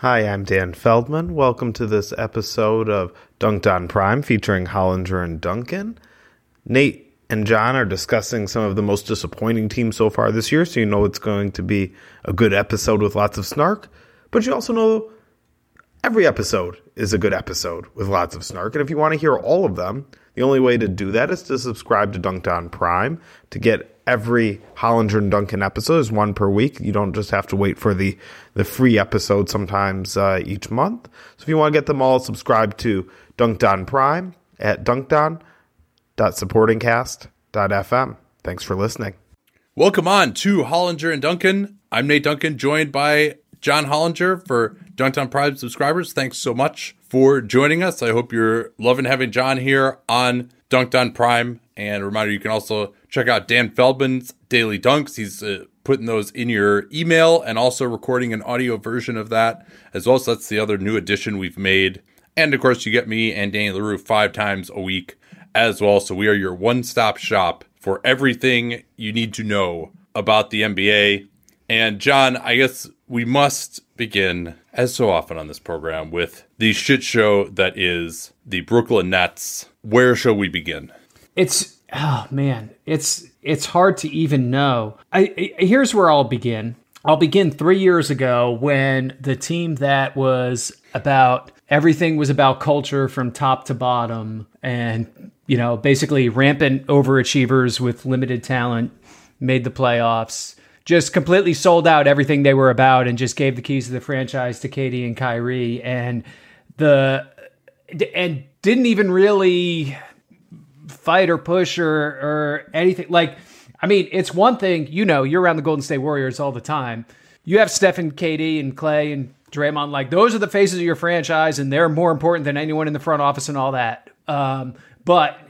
Hi, I'm Dan Feldman. Welcome to this episode of Dunked on Prime featuring Hollinger and Duncan. Nate and John are discussing some of the most disappointing teams so far this year, so you know it's going to be a good episode with lots of snark. But you also know every episode is a good episode with lots of snark. And if you want to hear all of them, the only way to do that is to subscribe to Dunked on Prime to get every Hollinger and Duncan episode is one per week. You don't just have to wait for the the free episode sometimes uh, each month. So if you want to get them all, subscribe to Dunked on Prime at dunked.supportingcast.fm. Thanks for listening. Welcome on to Hollinger and Duncan. I'm Nate Duncan, joined by John Hollinger for Dunked Prime subscribers. Thanks so much for joining us. I hope you're loving having John here on Dunked on Prime. And reminder, you can also check out Dan Feldman's Daily Dunks. He's uh, putting those in your email and also recording an audio version of that as well. So that's the other new addition we've made. And of course, you get me and Danny Leroux five times a week as well. So we are your one stop shop for everything you need to know about the NBA. And John, I guess we must begin, as so often on this program, with the shit show that is the Brooklyn Nets. Where shall we begin? It's oh man, it's it's hard to even know. I, I here's where I'll begin. I'll begin three years ago when the team that was about everything was about culture from top to bottom, and you know basically rampant overachievers with limited talent made the playoffs just completely sold out everything they were about and just gave the keys to the franchise to KD and Kyrie and the and didn't even really fight or push or or anything. Like I mean it's one thing you know you're around the Golden State Warriors all the time. You have Steph and KD and Clay and Draymond. Like those are the faces of your franchise and they're more important than anyone in the front office and all that. Um, but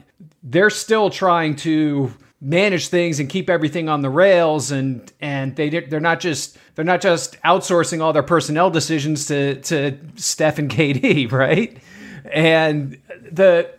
they're still trying to manage things and keep everything on the rails and and they they're not just they're not just outsourcing all their personnel decisions to to Steph and KD, right? And the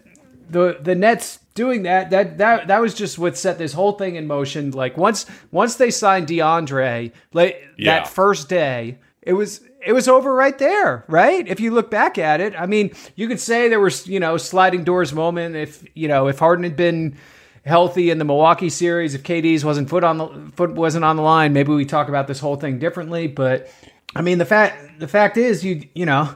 the the Nets doing that that that that was just what set this whole thing in motion. Like once once they signed DeAndre, like Yeah. that first day, it was it was over right there, right? If you look back at it, I mean, you could say there was you know sliding doors moment if you know if Harden had been healthy in the Milwaukee series, if KD's wasn't foot on the foot wasn't on the line, maybe we talk about this whole thing differently. But I mean, the fact the fact is, you you know,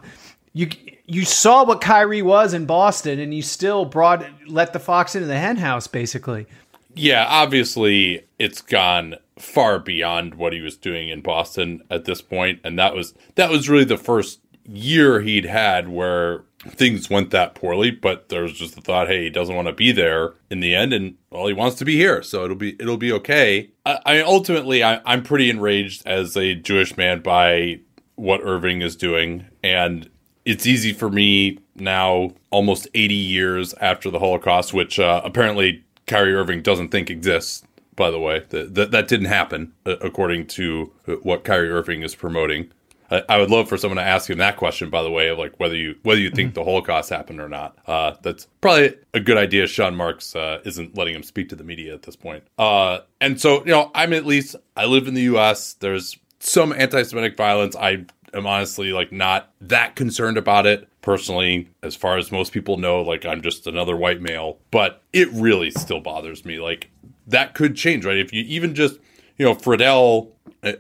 you you saw what Kyrie was in Boston, and you still brought let the fox into the henhouse, basically. Yeah, obviously it's gone far beyond what he was doing in Boston at this point, and that was that was really the first year he'd had where things went that poorly. But there was just the thought, hey, he doesn't want to be there in the end, and well, he wants to be here, so it'll be it'll be okay. I, I ultimately I, I'm pretty enraged as a Jewish man by what Irving is doing, and it's easy for me now, almost 80 years after the Holocaust, which uh, apparently Kyrie Irving doesn't think exists. By the way, that that, that didn't happen uh, according to what Kyrie Irving is promoting. I, I would love for someone to ask him that question. By the way, of like whether you whether you think the Holocaust happened or not. Uh, that's probably a good idea. Sean Marks uh, isn't letting him speak to the media at this point. Uh, and so you know, I'm at least I live in the U.S. There's some anti-Semitic violence. I am honestly like not that concerned about it personally. As far as most people know like i'm just another white male but it really still bothers me. Like that could change right? If you even just you know Friedell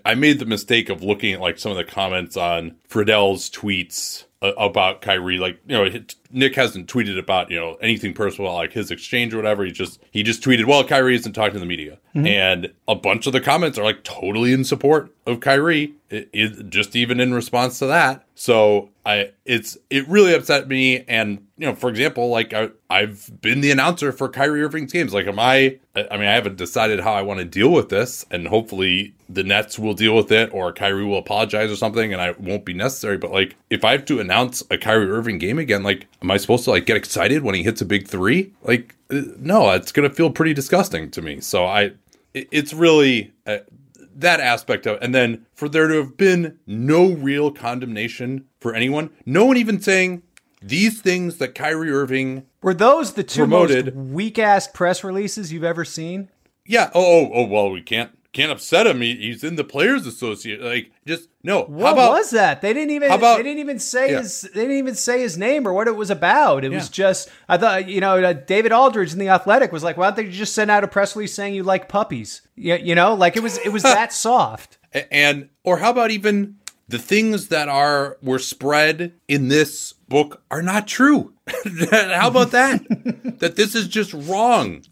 I- made the mistake of looking at like some of the comments on Friedell's tweets about Kyrie. Like, you know, Nick hasn't tweeted about you know anything personal like his exchange or whatever. He just he just tweeted, "Well, Kyrie isn't talking to the media," mm-hmm. and a bunch of the comments are like totally in support of Kyrie. It, it, just even in response to that. So I it's it really upset me. And you know, for example, like I I've been the announcer for Kyrie Irving's games. Like, am I? I mean, I haven't decided how I want to deal with this, and hopefully the Nets will deal with it, or Kyrie will apologize or something, and I won't be necessary. But like, if I have to announce a Kyrie Irving game again, like, am I supposed to like get excited when he hits a big three? Like, uh, no, it's gonna feel pretty disgusting to me. So I, it's really. Uh, that aspect of and then for there to have been no real condemnation for anyone no one even saying these things that Kyrie Irving were those the two promoted, most weak ass press releases you've ever seen? Yeah oh oh, oh well we can't can't upset him. He, he's in the players' associate. Like, just no. What about, was that? They didn't even. About, they didn't even say yeah. his. They didn't even say his name or what it was about. It yeah. was just. I thought you know uh, David Aldridge in the Athletic was like, why don't they just send out a press release saying you like puppies? You, you know, like it was. It was that soft. And or how about even the things that are were spread in this book are not true. how about that? that this is just wrong.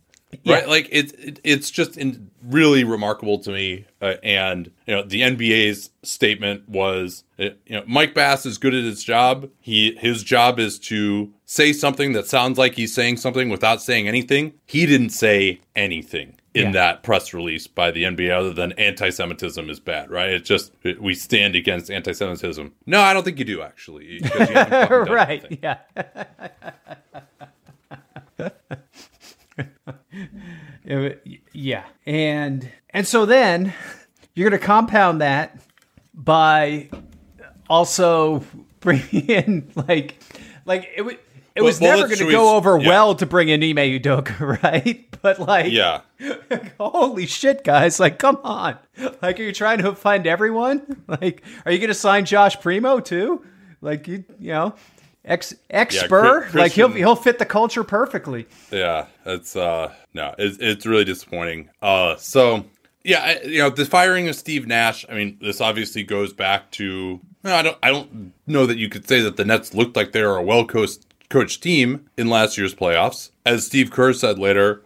Yeah. Right, like it's it, it's just in, really remarkable to me. Uh, and you know, the NBA's statement was, uh, you know, Mike Bass is good at his job. He his job is to say something that sounds like he's saying something without saying anything. He didn't say anything in yeah. that press release by the NBA other than anti-Semitism is bad, right? It's just we stand against anti-Semitism. No, I don't think you do actually. You right? Yeah. yeah. And and so then you're going to compound that by also bringing in like like it would it was well, never going to go over yeah. well to bring in Ime Udoka, right? But like, yeah, holy shit, guys! Like, come on! Like, are you trying to find everyone? Like, are you going to sign Josh Primo too? Like, you, you know, ex ex Spur, yeah, like he'll he'll fit the culture perfectly. Yeah, it's uh no, it's it's really disappointing. Uh, so yeah, I, you know the firing of Steve Nash. I mean, this obviously goes back to I don't I don't know that you could say that the Nets looked like they were a well coached coached team in last year's playoffs. As Steve Kerr said later,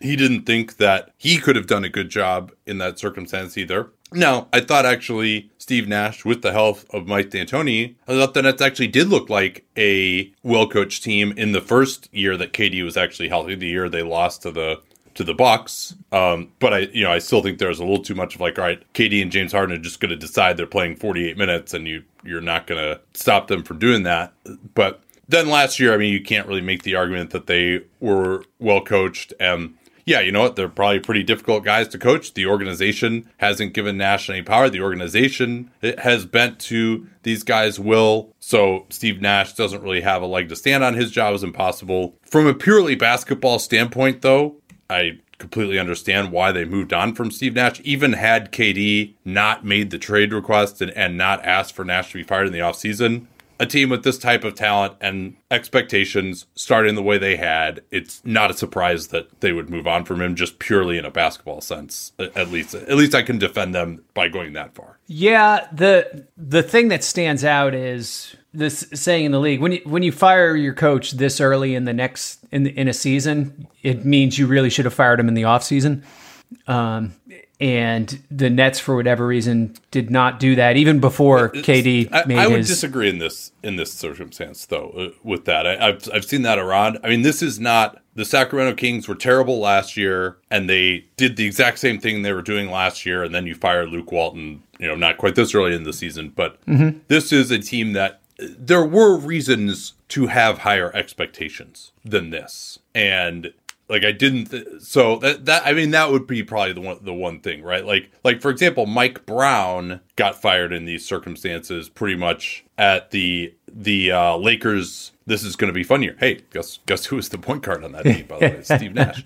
he didn't think that he could have done a good job in that circumstance either. Now, I thought actually Steve Nash, with the help of Mike D'Antoni, I thought the Nets actually did look like a well coached team in the first year that KD was actually healthy, the year they lost to the to the Bucks. Um, but I, you know, I still think there's a little too much of like, all right, KD and James Harden are just going to decide they're playing 48 minutes, and you you're not going to stop them from doing that. But then last year, I mean, you can't really make the argument that they were well coached and yeah, you know what? They're probably pretty difficult guys to coach. The organization hasn't given Nash any power. The organization has bent to these guys' will. So Steve Nash doesn't really have a leg to stand on. His job is impossible. From a purely basketball standpoint, though, I completely understand why they moved on from Steve Nash. Even had KD not made the trade request and, and not asked for Nash to be fired in the offseason, a team with this type of talent and expectations starting the way they had, it's not a surprise that they would move on from him just purely in a basketball sense. At least at least I can defend them by going that far. Yeah, the the thing that stands out is this saying in the league when you when you fire your coach this early in the next in in a season, it means you really should have fired him in the offseason. Um, and the Nets, for whatever reason, did not do that even before KD I, made I would his... disagree in this in this circumstance, though. Uh, with that, I, have I've seen that around. I mean, this is not the Sacramento Kings were terrible last year, and they did the exact same thing they were doing last year, and then you fire Luke Walton. You know, not quite this early in the season, but mm-hmm. this is a team that there were reasons to have higher expectations than this, and like I didn't. Th- so that that I mean that would be probably the one the one thing, right? Like like for example, Mike Brown got fired in these circumstances pretty much at the the uh, Lakers. This is going to be fun here. Hey, guess guess who was the point guard on that team? By the way, Steve Nash.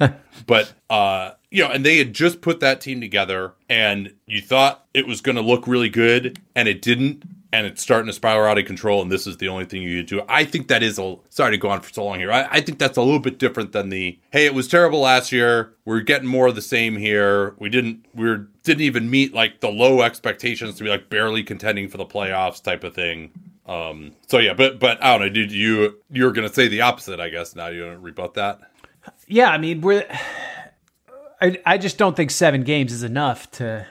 But uh, you know, and they had just put that team together, and you thought it was going to look really good, and it didn't and it's starting to spiral out of control and this is the only thing you do i think that is a sorry to go on for so long here I, I, think that's a little bit different than the hey it was terrible last year we're getting more of the same here we didn't we didn't even meet like the low expectations to be like barely contending for the playoffs type of thing Um, so yeah, but but I don't know. Did you you're to say the opposite? I guess now you don't rebut that. Yeah, I mean, we're. I I just don't think seven games is enough to.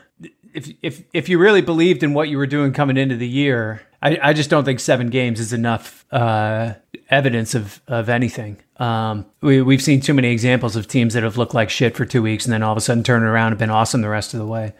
If if if you really believed in what you were doing coming into the year, I, I just don't think seven games is enough uh, evidence of of anything. Um, we we've seen too many examples of teams that have looked like shit for two weeks and then all of a sudden turn around and been awesome the rest of the way.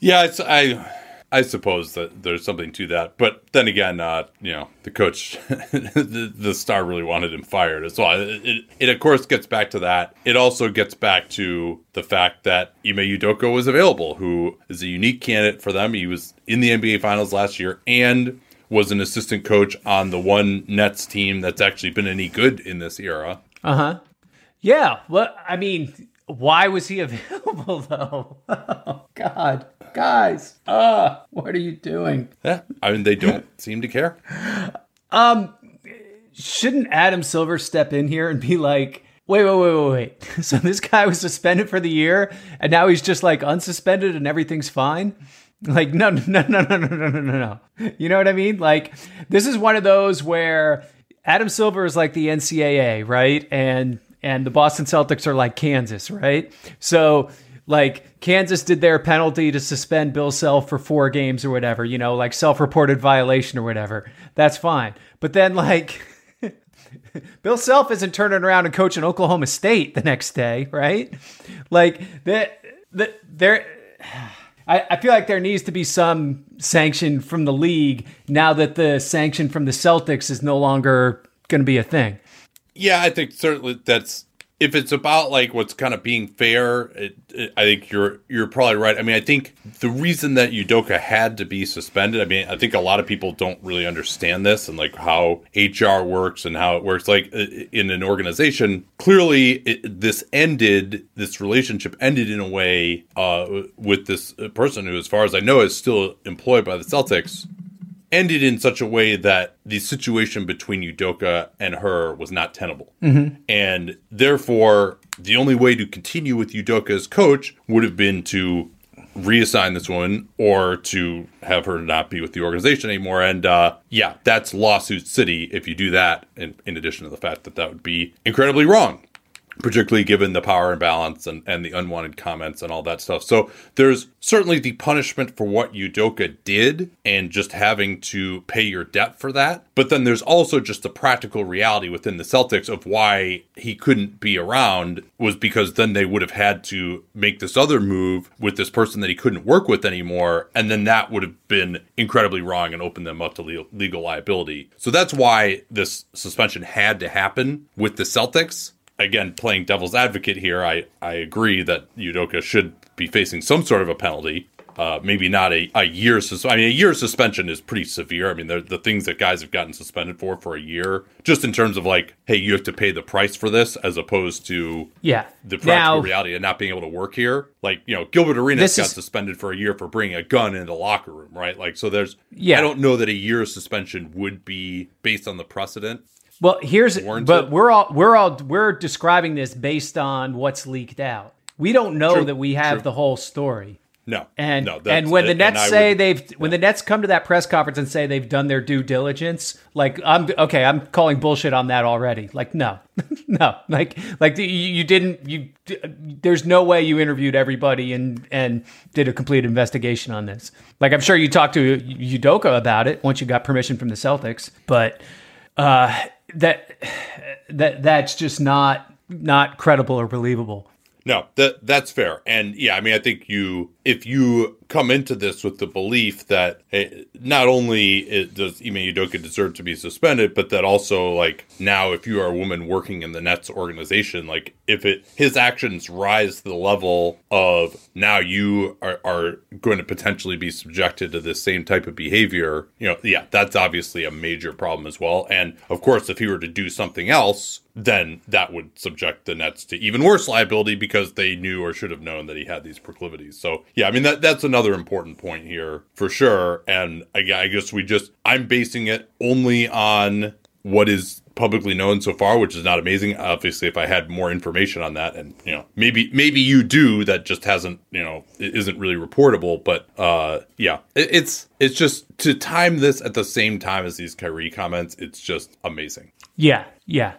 Yeah, it's I I suppose that there's something to that, but then again, uh, you know, the coach, the, the, star really wanted him fired as well. It, it, it, of course gets back to that. It also gets back to the fact that Ime Udoka was available, who is a unique candidate for them. He was in the NBA Finals last year and was an assistant coach on the one Nets team that's actually been any good in this era. Uh huh. Yeah. Well, I mean, why was he available though? oh God, guys, uh, what are you doing? Yeah, I mean they don't seem to care. Um, shouldn't Adam Silver step in here and be like? Wait, wait, wait, wait, wait. So this guy was suspended for the year, and now he's just like unsuspended, and everything's fine. Like, no, no, no, no, no, no, no, no, no. You know what I mean? Like, this is one of those where Adam Silver is like the NCAA, right? And and the Boston Celtics are like Kansas, right? So like Kansas did their penalty to suspend Bill Self for four games or whatever, you know, like self-reported violation or whatever. That's fine. But then like Bill Self isn't turning around and coaching Oklahoma State the next day, right? Like that that there I, I feel like there needs to be some sanction from the league now that the sanction from the Celtics is no longer going to be a thing. Yeah, I think certainly that's if it's about like what's kind of being fair, it, it, I think you're you're probably right. I mean, I think the reason that Udoka had to be suspended, I mean, I think a lot of people don't really understand this and like how HR works and how it works. Like in an organization, clearly it, this ended, this relationship ended in a way uh, with this person who, as far as I know, is still employed by the Celtics ended in such a way that the situation between Udoka and her was not tenable. Mm-hmm. And therefore, the only way to continue with Udoka as coach would have been to reassign this woman or to have her not be with the organization anymore. And uh, yeah, that's lawsuit city if you do that, in, in addition to the fact that that would be incredibly wrong particularly given the power imbalance and, and the unwanted comments and all that stuff. So there's certainly the punishment for what Udoka did and just having to pay your debt for that. But then there's also just the practical reality within the Celtics of why he couldn't be around was because then they would have had to make this other move with this person that he couldn't work with anymore. And then that would have been incredibly wrong and opened them up to legal liability. So that's why this suspension had to happen with the Celtics again, playing devil's advocate here, I, I agree that Udoka should be facing some sort of a penalty. Uh, maybe not a, a year. Sus- I mean, a year suspension is pretty severe. I mean, the things that guys have gotten suspended for for a year, just in terms of like, hey, you have to pay the price for this, as opposed to yeah the practical now, reality of not being able to work here. Like, you know, Gilbert Arenas got is, suspended for a year for bringing a gun into the locker room, right? Like, so there's yeah. I don't know that a year suspension would be based on the precedent. Well, here's but we're all we're all we're describing this based on what's leaked out. We don't know True. that we have True. the whole story. No, and no, and when the Nets say would, they've when the Nets come to that press conference and say they've done their due diligence, like I'm okay, I'm calling bullshit on that already. Like no, no, like like you, you didn't you. There's no way you interviewed everybody and and did a complete investigation on this. Like I'm sure you talked to Udoka about it once you got permission from the Celtics, but. uh that that that's just not not credible or believable. No, that that's fair. And yeah, I mean I think you if you come into this with the belief that hey, not only it, does Ime Udoka deserve to be suspended, but that also like now if you are a woman working in the Nets organization, like if it his actions rise to the level of now you are, are going to potentially be subjected to this same type of behavior, you know, yeah, that's obviously a major problem as well. And of course, if he were to do something else, then that would subject the Nets to even worse liability because they knew or should have known that he had these proclivities. So yeah, I mean that that's another important point here for sure. And I, I guess we just, I'm basing it only on what is publicly known so far, which is not amazing. Obviously, if I had more information on that, and you know, maybe maybe you do, that just hasn't, you know isn't really reportable. But uh, yeah, it, it's it's just to time this at the same time as these Kyrie comments. It's just amazing. Yeah, yeah,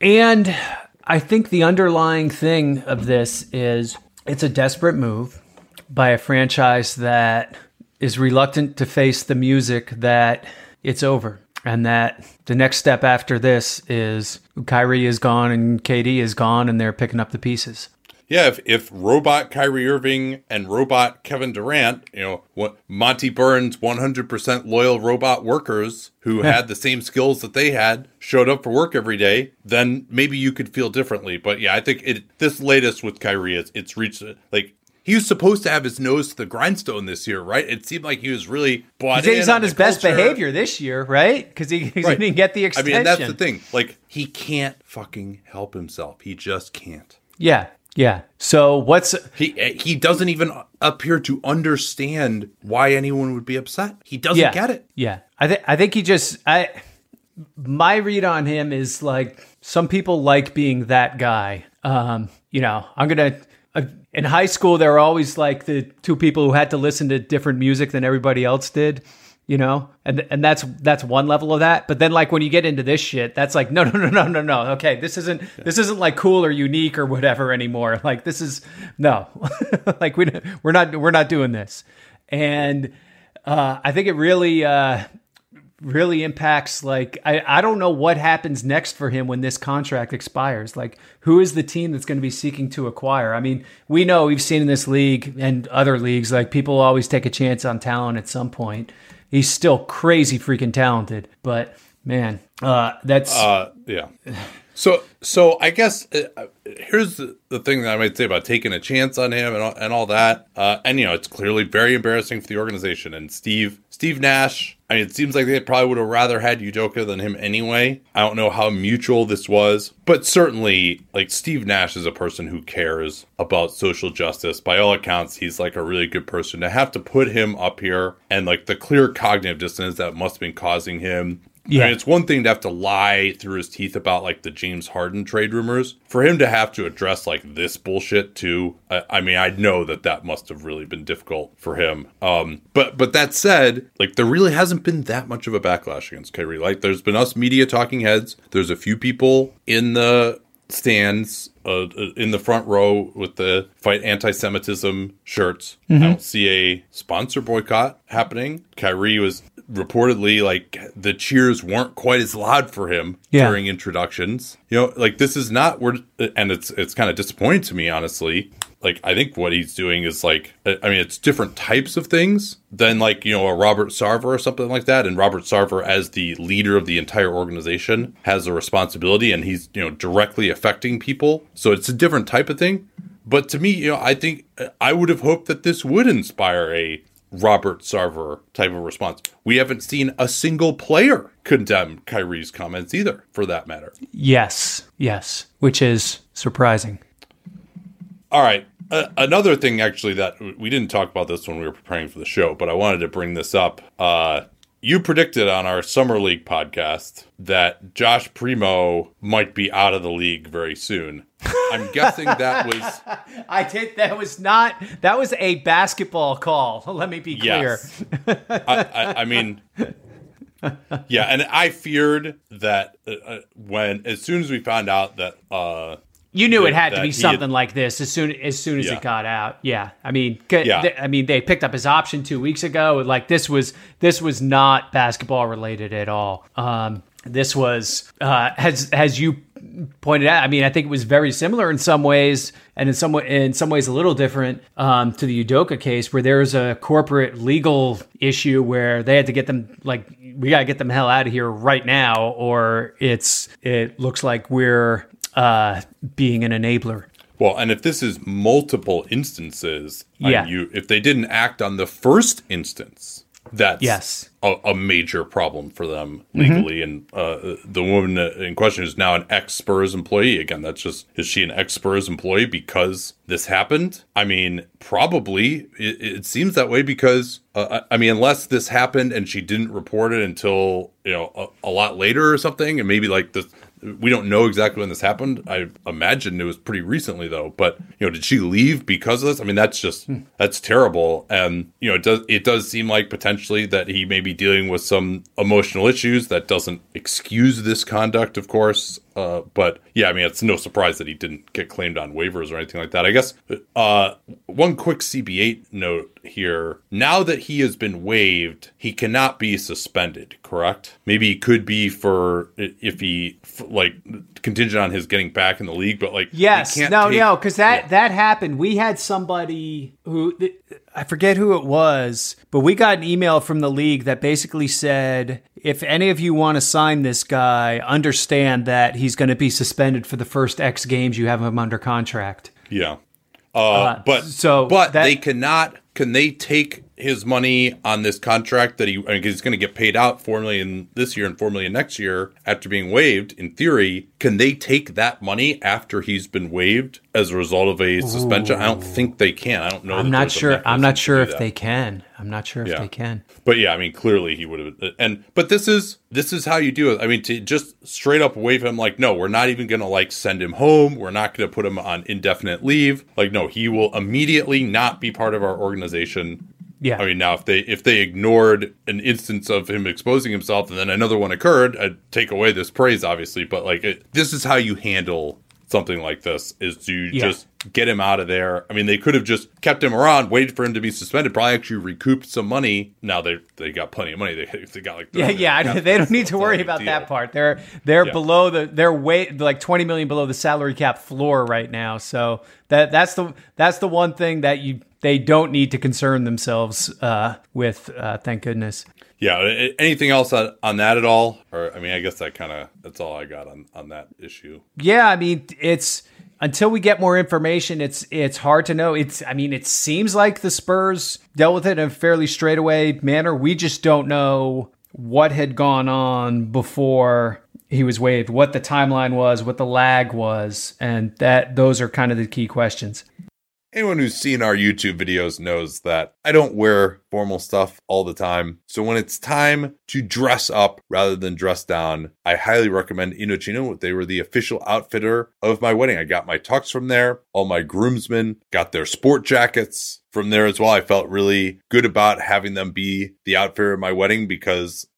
and I think the underlying thing of this is it's a desperate move by a franchise that is reluctant to face the music that it's over and that the next step after this is Kyrie is gone and KD is gone and they're picking up the pieces. Yeah, if, if robot Kyrie Irving and robot Kevin Durant, you know, what Monty Burns 100% loyal robot workers who had the same skills that they had showed up for work every day, then maybe you could feel differently. But yeah, I think it this latest with Kyrie is it's reached like he was supposed to have his nose to the grindstone this year, right? It seemed like he was really bought He's in on his best culture. behavior this year, right? Because he, he Right. didn't get the extension. I mean, that's the thing. Like he can't fucking help himself. He just can't. Yeah, yeah. So what's He he doesn't even appear to understand why anyone would be upset. He doesn't yeah, get it. Yeah, I think I think he just I. My read on him is like some people like being that guy. Um, you know, I'm gonna. Uh, in high school, there were always like the two people who had to listen to different music than everybody else did. You know, and and that's that's one level of that. But then, like when you get into this shit, that's like no, no, no, no, no, no. Okay, this isn't this isn't like cool or unique or whatever anymore. Like this is no, like we we're not we're not doing this. And uh, I think it really uh, really impacts like I, I don't know what happens next for him when this contract expires. Like who is the team that's going to be seeking to acquire? I mean we know we've seen in this league and other leagues like people always take a chance on talent at some point. He's still crazy freaking talented but man uh that's Uh, yeah. So so I guess uh, here's the, the thing that I might say about taking a chance on him and all, and all that. Uh, and you know, it's clearly very embarrassing for the organization and Steve Steve Nash. I mean, it seems like they probably would have rather had Udoka than him anyway. I don't know how mutual this was, but certainly, like Steve Nash is a person who cares about social justice. By all accounts, he's like a really good person. To have to put him up here and like the clear cognitive dissonance that must have been causing him Yeah. I mean, it's one thing to have to lie through his teeth about like the James Harden trade rumors. For him to have to address like this bullshit too, I, I mean, I know that that must have really been difficult for him. Um, but but that said, like there really hasn't been that much of a backlash against Kyrie. Like there's been us media talking heads. There's a few people in the stands uh, in the front row with the fight anti-Semitism shirts. I don't see a sponsor boycott happening. Kyrie was reportedly like the cheers weren't quite as loud for him Yeah. during introductions. You know, like this is not where, and it's it's kind of disappointing to me, honestly. Like I think what he's doing is like, I mean, it's different types of things than like you know a Robert Sarver or something like that. And Robert Sarver, as the leader of the entire organization, has a responsibility, and he's you know directly affecting people. So it's a different type of thing. But to me, you know, I think I would have hoped that this would inspire a Robert Sarver type of response. We haven't seen a single player condemn Kyrie's comments either, for that matter. yes yes which is surprising All right. Uh, another thing, actually, that we didn't talk about this when we were preparing for the show, but I wanted to bring this up. Uh, you predicted on our Summer League podcast that Josh Primo might be out of the league very soon. I'm guessing that was i did that was not that was a basketball call let me be clear Yes. I, I, I mean, yeah, and I feared that uh, uh, when as soon as we found out that uh, You knew that- it had to be he had- something like this as soon as soon as Yeah. it got out. Yeah, I mean, Yeah. th- I mean, they picked up his option two weeks ago. Like this was this was not basketball related at all. Um, this was uh, has has you pointed out. I mean, I think it was very similar in some ways, and in some in some ways, a little different um, to the Udoka case, where there was a corporate legal issue where they had to get them like we got to get them hell out of here right now, or it's it looks like we're uh, being an enabler. Well, and if this is multiple instances, Yeah. you if they didn't act on the first instance, that's Yes. a, a major problem for them legally. And uh, the woman in question is now an ex Spurs employee. Again, that's just is she an ex Spurs employee because this happened? I mean, probably. It, it seems that way because uh, I I mean, unless this happened and she didn't report it until you know a, a lot later or something, and maybe like the we don't know exactly when this happened. I imagine it was pretty recently though. But you know, did she leave because of this? I mean, that's just hmm. that's terrible. And you know, it does it does seem like potentially that he may be dealing with some emotional issues. That doesn't excuse this conduct, of course. Uh, but yeah, I mean, it's no surprise that he didn't get claimed on waivers or anything like that. I guess uh, one quick CBA note here. Now that he has been waived, he cannot be suspended, correct? Maybe he could be for if he like contingent on his getting back in the league, but like Yes. can't No, take- no, because that Yeah. that happened. We had somebody who I forget who it was, but we got an email from the league that basically said, if any of you want to sign this guy, understand that he's going to be suspended for the first X games you have him under contract. Yeah. Uh, but so but that- they cannot. Can they take his money on this contract that he I mean, he's going to get paid out four million this year and four million next year after being waived? In theory, can they take that money after he's been waived as a result of a suspension? I don't think they can. I don't know. I'm not sure. I'm not sure if that. they can. I'm not sure if Yeah. they can. But yeah, I mean, clearly he would have. And but this is this is how you do it. I mean, to just straight up waive him, like, no, we're not even gonna like send him home. We're not gonna put him on indefinite leave. Like, no, he will immediately not be part of our organization. Yeah. I mean, now if they if they ignored an instance of him exposing himself and then another one occurred, I'd take away this praise, obviously. But like, it, this is how you handle something like this: is to Yeah. just get him out of there. I mean, they could have just kept him around, waited for him to be suspended, probably actually recouped some money. Now they they got plenty of money. They they got like Yeah, yeah. They don't need to worry about that part. They're they're Yeah. below the they're way like twenty million below the salary cap floor right now. So that that's the that's the one thing that you they don't need to concern themselves uh, with. Uh, thank goodness. Yeah. Anything else on, on that at all? Or I mean, I guess that kind of that's all I got on on that issue. Yeah, I mean it's until we get more information, it's it's hard to know. It's I mean it seems like the Spurs dealt with it in a fairly straightaway manner. We just don't know what had gone on before he was waived, what the timeline was, what the lag was, and that those are kind of the key questions. Anyone who's seen our YouTube videos knows that I don't wear formal stuff all the time. So when it's time to dress up rather than dress down, I highly recommend Indochino. They were the official outfitter of my wedding. I got my tux from there. All my groomsmen got their sport jackets from there as well. I felt really good about having them be the outfitter of my wedding because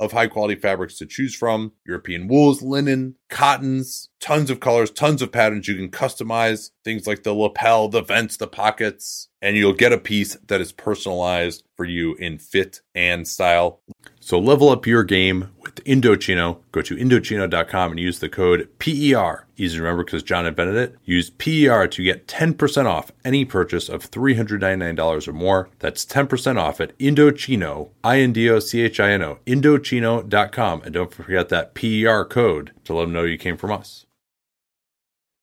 of high quality fabrics to choose from. European wools, linen, cottons, tons of colors, tons of patterns. You can customize things like the lapel, the vents, the pockets, and you'll get a piece that is personalized for you in fit and style. So level up your game Indochino. Go to Indochino.com and use the code PER. Easy to remember because John invented it. Use PER to get 10% off any purchase of $399 or more. That's 10% off at Indochino, I-N-D-O-C-H-I-N-O, Indochino.com. And don't forget that PER code to let them know you came from us.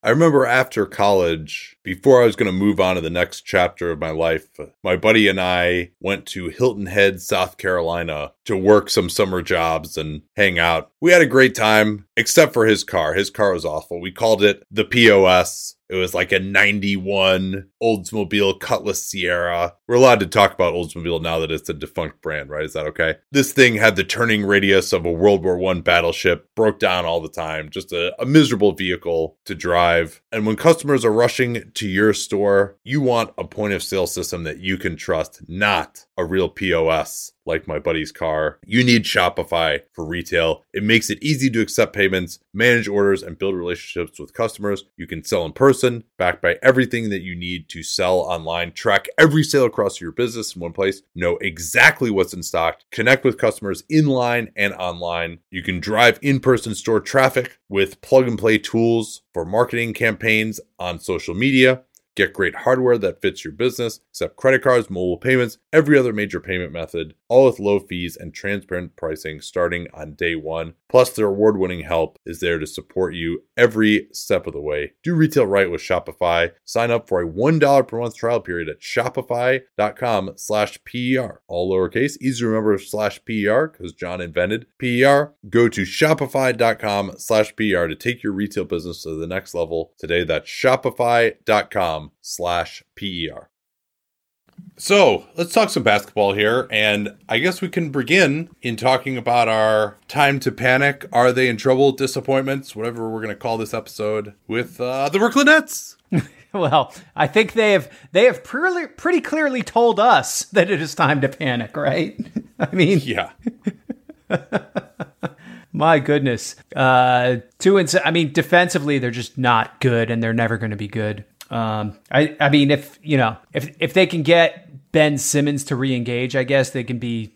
I remember after college, before I was going to move on to the next chapter of my life, my buddy and I went to Hilton Head, South Carolina to work some summer jobs and hang out. We had a great time, except for his car. His car was awful. We called it the POS. It was like a 91 Oldsmobile Cutlass Sierra. We're allowed to talk about Oldsmobile now that it's a defunct brand, right? Is that okay? This thing had the turning radius of a World War One battleship, broke down all the time, just a, a miserable vehicle to drive. And when customers are rushing to your store, you want a point of sale system that you can trust, not a real POS like my buddy's car. You need Shopify for retail. It makes it easy to accept payments, manage orders, and build relationships with customers. You can sell in person, backed by everything that you need to sell online. Track every sale across your business in one place. Know exactly what's in stock. Connect with customers in line and online. You can drive in person store traffic with plug and play tools for marketing campaigns on social media. Get great hardware that fits your business, accept credit cards, mobile payments, every other major payment method, all with low fees and transparent pricing starting on day one. Plus, their award winning help is there to support you every step of the way. Do retail right with Shopify. Sign up for a $1 per month trial period at shopify.com slash PER. All lowercase, easy to remember slash PER because John invented PER. Go to shopify.com slash PER to take your retail business to the next level today. That's shopify.com slash PER. So let's talk some basketball here. And I guess we can begin in talking about our time to panic. Are they in trouble? Disappointments, whatever we're going to call this episode, with uh, the Brooklyn Nets. well, I think they have they have pretty pretty clearly told us that it is time to panic, right? I mean, yeah. My goodness, uh, two and I mean, defensively they're just not good, and they're never going to be good. Um, I I mean, if you know, if if they can get Ben Simmons to re-engage, I guess they can be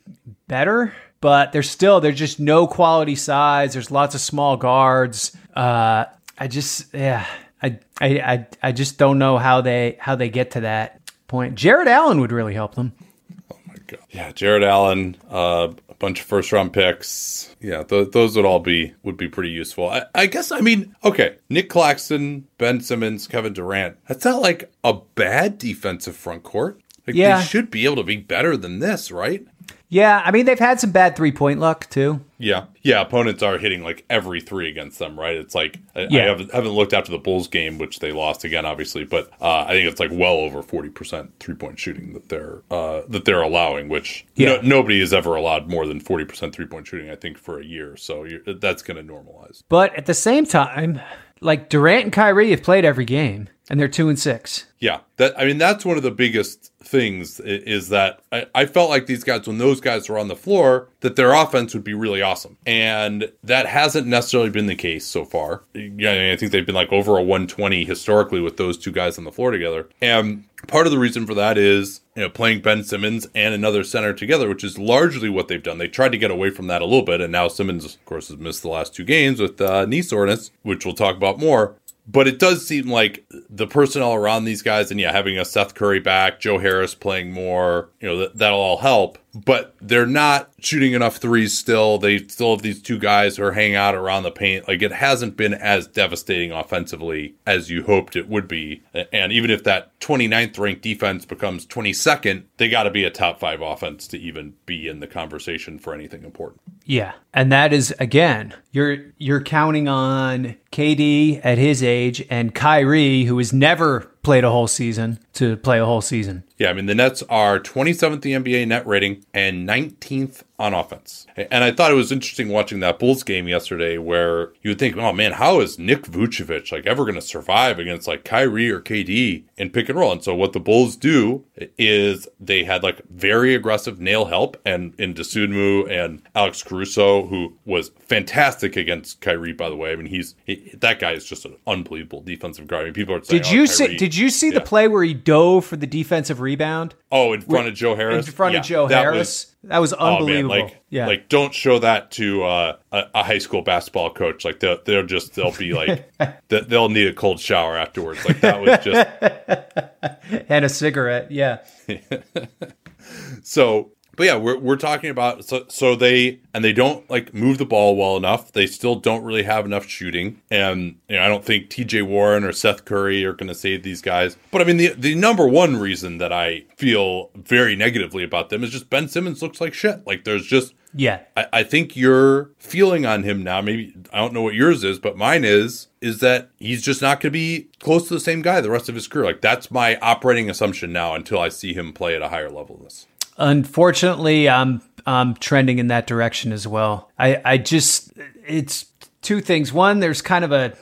better. But there's still there's just no quality size. There's lots of small guards. Uh, I just yeah, I, I I I just don't know how they how they get to that point. Jarrett Allen would really help them. Oh my god, yeah, Jarrett Allen, uh, bunch of first round picks. Yeah, th- those would all be would be pretty useful. I, I guess I mean okay, Nic Claxton, Ben Simmons, Kevin Durant. That's not like a bad defensive front court. Like Yeah. they should be able to be better than this, right? Yeah, I mean they've had some bad three point luck too. Yeah, yeah. Opponents are hitting like every three against them, right? It's like I, I haven't, haven't looked after the Bulls game, which they lost again, obviously, but uh, I think it's like well over forty percent three point shooting that they're uh, that they're allowing, which Yeah. no, nobody has ever allowed more than forty percent three point shooting. I think for a year, so you're, that's going to normalize. But at the same time, like Durant and Kyrie have played every game, and they're two and six. Yeah, that I mean that's one of the biggest things is that I, I felt like these guys when those guys were on the floor that their offense would be really awesome, and that hasn't necessarily been the case so far. Yeah, I, mean, I think they've been like over a 120 historically with those two guys on the floor together, and part of the reason for that is you know playing Ben Simmons and another center together, which is largely what they've done. They tried to get away from that a little bit, and now Simmons, of course, has missed the last two games with uh, knee soreness, which we'll talk about more. But it does seem like the personnel around these guys, and yeah, having a Seth Curry back, Joe Harris playing more, you know, that, that'll all help. But they're not shooting enough threes still. They still have these two guys who are hanging out around the paint. Like it hasn't been as devastating offensively as you hoped it would be. And even if that 29th ranked defense becomes 22nd, they got to be a top five offense to even be in the conversation for anything important. Yeah, and that is again, you're you're counting on KD at his age and Kyrie, who has never played a whole season, to play a whole season. Yeah, I mean the Nets are 27th in the NBA net rating and 19th on offense. And I thought it was interesting watching that Bulls game yesterday where you would think, oh man, how is Nick Vucevic like ever going to survive against like Kyrie or KD in pick and roll? And so what the Bulls do is they had like very aggressive nail help and in Dosunmu and Alex Caruso, who was fantastic against Kyrie, by the way. I mean, he's he, that guy is just an unbelievable defensive guard. I mean, people are saying, Did oh, you see? Kyrie- Did you see the play where he dove for the defensive rebound Oh, in front of Joe Harris. in front Yeah, of Joe that Harris? was- that was Oh man, unbelievable. like yeah, like don't show that to uh, a, a high school basketball coach. Like they'll they'll just they'll be like they'll need a cold shower afterwards. Like that was just and a cigarette. Yeah, so. But yeah, we're we're talking about so so they and they don't like move the ball well enough. They still don't really have enough shooting, and you know I don't think T.J. Warren or Seth Curry are going to save these guys. But I mean the the number one reason that I feel very negatively about them is just Ben Simmons looks like shit. Like there's just yeah. I, I think your feeling on him now, maybe I don't know what yours is, but mine is, is that he's just not going to be close to the same guy the rest of his career. Like that's my operating assumption now until I see him play at a higher level. This. Unfortunately, I'm I'm trending in that direction as well. I I just it's two things. One, there's kind of a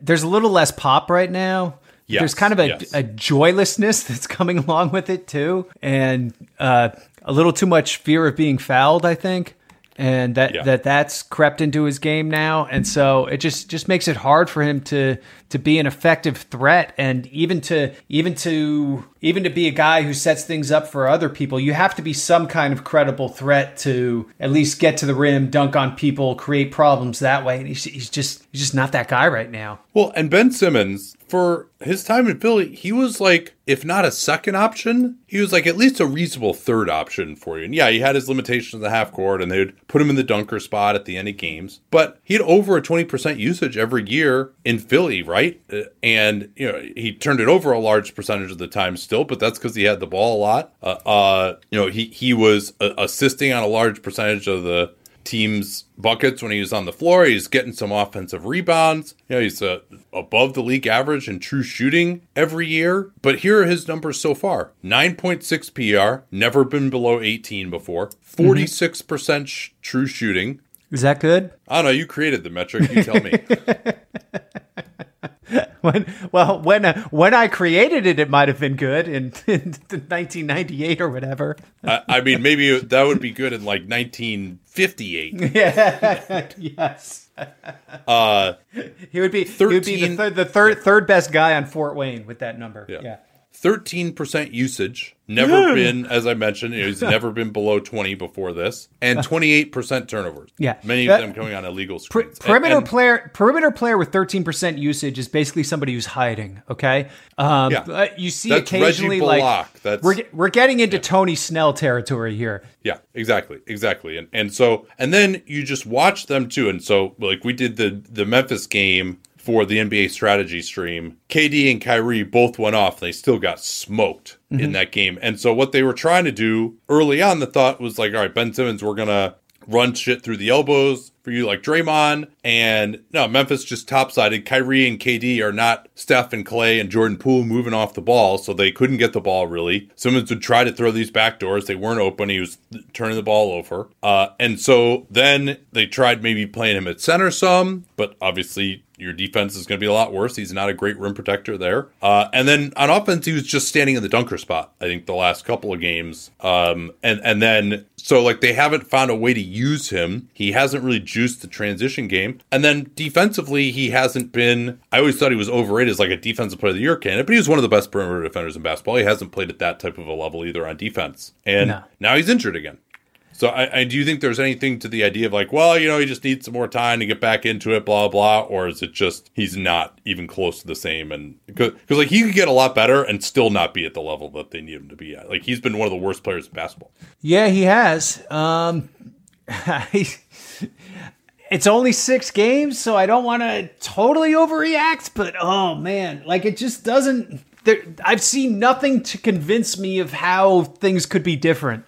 there's a little less pop right now Yes, There's kind of a, yes. a joylessness that's coming along with it too, and uh, a little too much fear of being fouled. I think, and that Yeah. that that's crept into his game now, and so it just just makes it hard for him to to be an effective threat, and even to even to even to be a guy who sets things up for other people. You have to be some kind of credible threat to at least get to the rim, dunk on people, create problems that way. And he's, he's just he's just not that guy right now. Well, and Ben Simmons, for his time in Philly, he was like, if not a second option, he was like at least a reasonable third option for you. And yeah, he had his limitations in the half court, and they would put him in the dunker spot at the end of games. But he had over a 20% usage every year in Philly, right? Uh, And, you know, he turned it over a large percentage of the time still, but that's because he had the ball a lot. Uh, uh, you know, he, he was uh, assisting on a large percentage of the team's buckets when he was on the floor. He's getting some offensive rebounds. You know, he's uh, above the league average in true shooting every year. But here are his numbers so far 9.6 PR, never been below 18 before, 46% sh- true shooting. Is that good? I don't know. You created the metric. You tell me. When well, when uh, when I created it, it might have been good in, in 1998 or whatever. I, I mean, maybe that would be good in like 1958. yes, Uh, he would be he would be the, 13 third the third third best guy on Fort Wayne with that number. Yeah. 13% usage. Never been, as I mentioned, he's never been below 20 before this. And 28% turnovers. Yeah. Many of them coming on illegal Per- perimeter And- and- player perimeter player with 13% usage is basically somebody who's hiding okay um Yeah. you see That's occasionally like That's- we're, we're getting into tony snell territory here Yeah, exactly, exactly. And and so and then you just watch them too. And so like we did the the Memphis game for the NBA strategy stream. KD and Kyrie both went off. They still got smoked in that game. And so what they were trying to do early on, the thought was like, all right, Ben Simmons, we're gonna run shit through the elbows for you like Draymond. And no, Memphis just topsided. Kyrie and KD are not Steph and Klay and Jordan Poole moving off the ball, so they couldn't get the ball really. Simmons would try to throw these back doors. They weren't open. He was turning the ball over. Uh, and so then they tried maybe playing him at center some, but obviously your defense is going to be a lot worse. He's not a great rim protector there. Uh, and then on offense, he was just standing in the dunker spot. I think the last couple of games. Um, and and then so like they haven't found a way to use him. He hasn't really juiced the transition game. And then defensively, he hasn't been. I always thought he was overrated as like a defensive player of the year candidate, but he was one of the best perimeter defenders in basketball. He hasn't played at that type of a level either on defense. And No. now he's injured again. So I, do you think there's anything to the idea of like, well, you know, he just needs some more time to get back into it, blah blah, or is it just he's not even close to the same? And because like he could get a lot better and still not be at the level that they need him to be at. Like he's been one of the worst players in basketball. yeah he has um it's only six games so i don't want to totally overreact but oh man like it just doesn't there, i've seen nothing to convince me of how things could be different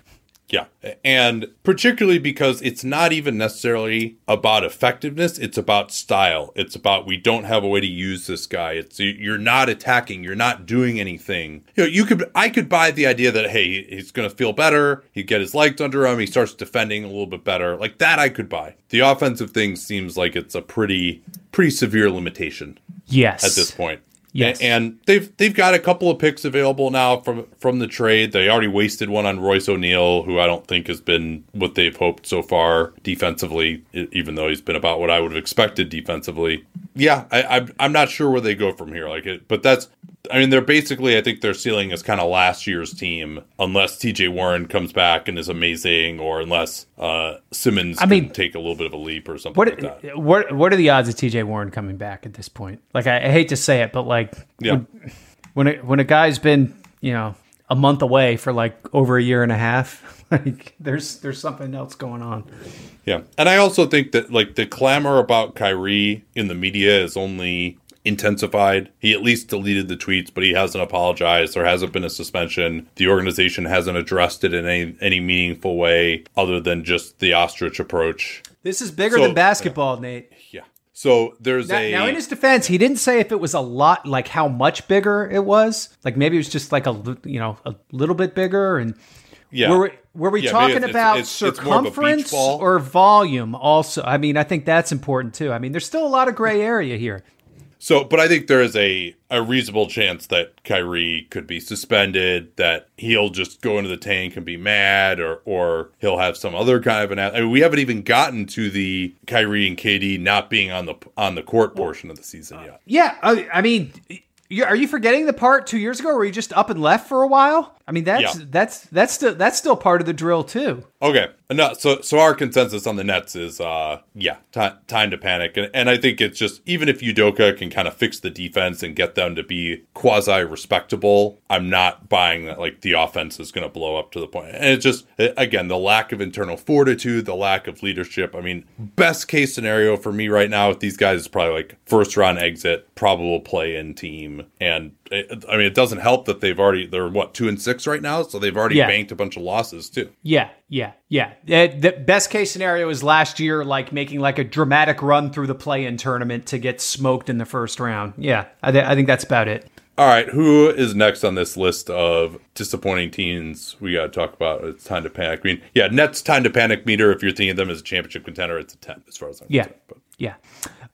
Yeah. And particularly because it's not even necessarily about effectiveness, it's about style. It's about we don't have a way to use this guy. It's you're not attacking, you're not doing anything. You know, you could I could buy the idea that hey, he's going to feel better, he get his legs under him, he starts defending a little bit better. Like that I could buy. The offensive thing seems like it's a pretty pretty severe limitation yes at this point. Yes. And they've they've got a couple of picks available now from from the trade. They already wasted one on Royce O'Neal, who I don't think has been what they've hoped so far defensively, even though he's been about what I would have expected defensively. Yeah, I, I I'm not sure where they go from here. Like it, but that's. I mean, they're basically. I think their ceiling is kind of last year's team, unless T.J. Warren comes back and is amazing, or unless uh, Simmons I mean- can take a little bit of a leap or something What like that. what what are the odds of TJ Warren coming back at this point? Like I, I hate to say it, but like Yeah. when when a, when a guy's been you know a month away for like over a year and a half, like there's there's something else going on. Yeah. And I also think that like the clamor about Kyrie in the media is only intensified. He at least deleted the tweets, but he hasn't apologized. There hasn't been a suspension. The organization hasn't addressed it in any any meaningful way other than just the ostrich approach. This is bigger So- than basketball, Nate. Yeah. So there's Now, a now, in his defense, he didn't say if it was a lot, like how much bigger it was. Like maybe it was just like a you know a little bit bigger. And yeah. were we, were we Yeah, talking it's- about it's- it's more of a beach circumference or volume? Also, I mean, I think that's important too. I mean, there's still a lot of gray area here. So, but I think there is a a reasonable chance that Kyrie could be suspended, that he'll just go into the tank and be mad, or or he'll have some other kind of an. I mean, we haven't even gotten to the Kyrie and KD not being on the on the court portion of the season uh, yet. Yeah, I, I mean, are you forgetting the part two years ago where you just up and left for a while? I mean, that's Yeah. that's that's still that's still part of the drill too. Okay. No, so so our consensus on the Nets is uh yeah, ti time to panic. And and I think it's just even if Udoka can kind of fix the defense and get them to be quasi respectable, I'm not buying that like the offense is going to blow up to the point. And it's just again, the lack of internal fortitude, the lack of leadership. I mean, best case scenario for me right now with these guys is probably like first round exit, probable play in team and I mean, it doesn't help that they've already they're what two and six right now, so they've already Yeah. banked a bunch of losses too. Yeah, yeah, yeah. The best case scenario is last year, like making like a dramatic run through the play-in tournament to get smoked in the first round. Yeah, I, th- I think that's about it. All right, who is next on this list of disappointing teams we got to talk about? It's time to panic. I mean, yeah, Nets time to panic meter. If you're thinking of them as a championship contender, it's a ten as far as I'm Yeah, concerned. But, yeah.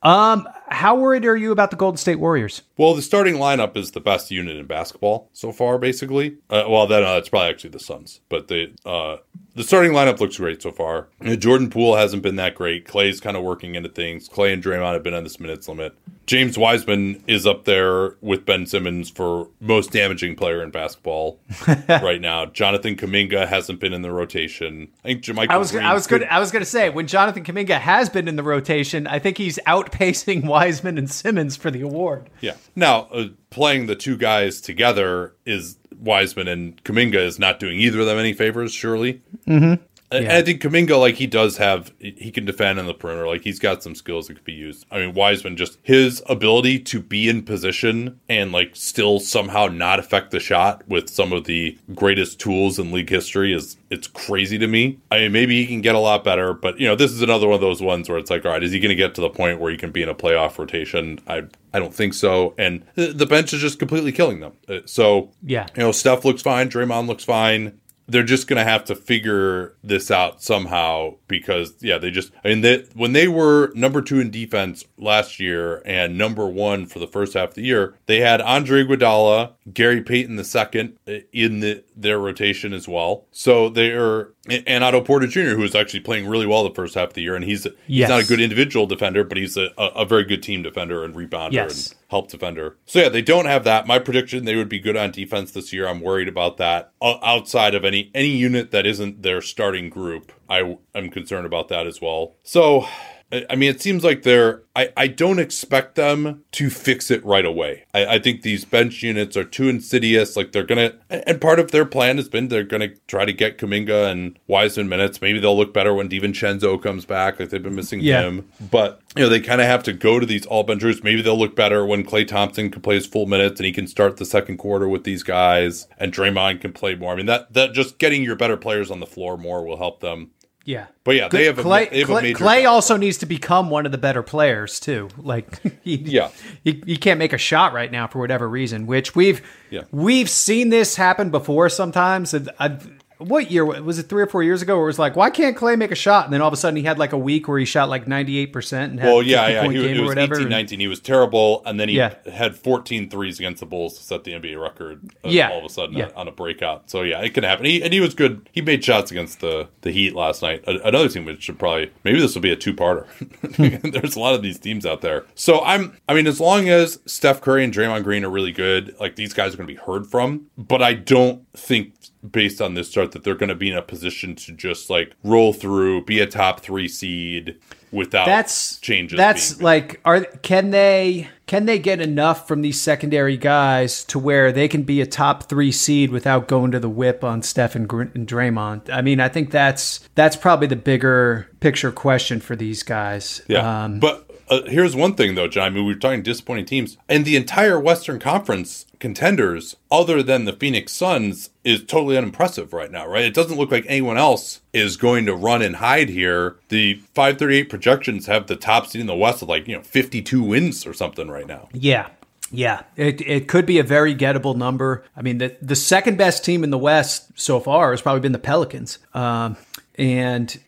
Um, how worried are you about the Golden State Warriors? well, the starting lineup is the best unit in basketball so far, basically. Uh, well, then uh, it's probably actually the Suns, but the uh, the starting lineup looks great so far. You know, Jordan Poole hasn't been that great. Klay's kind of working into things. Klay and Draymond have been on this minutes limit. James Wiseman is up there with Ben Simmons for most damaging player in basketball right now. Jonathan Kuminga hasn't been in the rotation. I think I was I was good. I was going to say when Jonathan Kuminga has been in the rotation, I think he's outpacing Wiseman and Simmons for the award. Yeah. Now, uh, playing the two guys together is Wiseman and Kuminga is not doing either of them any favors, surely. Mm-hmm. And I think Kuminga, like he does have, he can defend in the perimeter. Like he's got some skills that could be used. I mean, Wiseman just his ability to be in position and like still somehow not affect the shot with some of the greatest tools in league history is it's crazy to me. I mean, maybe he can get a lot better, but you know, this is another one of those ones where it's like, all right, is he going to get to the point where he can be in a playoff rotation? I I don't think so. And the the bench is just completely killing them. Uh, So Yeah. you know, Steph looks fine. Draymond looks fine. They're just going to have to figure this out somehow because, yeah, they just, I mean, they, when they were number two in defense last year and number one for the first half of the year, they had Andre Iguodala, Gary Payton the second eh, in the, their rotation as well. So they are, and Otto Porter Jr., who was actually playing really well the first half of the year. And he's, he's not a good individual defender, but he's a, a, a very good team defender and rebounder Yes. and help defender. So yeah, they don't have that. My prediction they would be good on defense this year. I'm worried about that. O- outside of any any unit that isn't their starting group, I am concerned about that as well. So I mean, it seems like they're. I, I don't expect them to fix it right away. I, I think these bench units are too insidious. Like they're gonna, and part of their plan has been they're gonna try to get Kuminga and Wiseman minutes. Maybe they'll look better when DiVincenzo comes back. Like they've been missing Yeah. him, but you know they kind of have to go to these all benchers. Maybe they'll look better when Klay Thompson can play his full minutes and he can start the second quarter with these guys, and Draymond can play more. I mean that that just getting your better players on the floor more will help them. Yeah. But yeah, they have a, Klay, they have Klay, Klay also needs to become one of the better players too. Like he, Yeah. he, he can't make a shot right now for whatever reason. Which we've Yeah. we've seen this happen before sometimes. And I've, what year was it? Three or four years ago, where it was like, why can't Klay make a shot? And then all of a sudden, he had like a week where he shot like ninety eight percent and had Well, yeah, yeah. He, it was whatever. 18 and- 19. He was terrible. And then he Yeah. had 14 threes against the Bulls to set the NBA record uh, Yeah. all of a sudden Yeah. on a breakout. So, yeah, it can happen. He, and he was good. He made shots against the, the Heat last night. A, another team which should probably, maybe this will be a two parter. There's a lot of these teams out there. So, I'm, I mean, as long as Steph Curry and Draymond Green are really good, like these guys are going to be heard from. But I don't think based on this start that they're going to be in a position to just like roll through, be a top three seed without that's changes. That's like, are can they can they get enough from these secondary guys to where they can be a top three seed without going to the whip on Steph and, Gr- and Draymond? I mean, I think that's that's probably the bigger picture question for these guys. yeah. Um, but uh, here's one thing though, John. I mean, we were talking disappointing teams, and the entire Western Conference contenders, other than the Phoenix Suns, is totally unimpressive right now. Right? It doesn't look like anyone else is going to run and hide here. The 538 projections have the top seed in the West with like you know 52 wins or something right now. Yeah. Yeah, it, it could be a very gettable number. I mean, the the second best team in the West so far has probably been the Pelicans. Um, and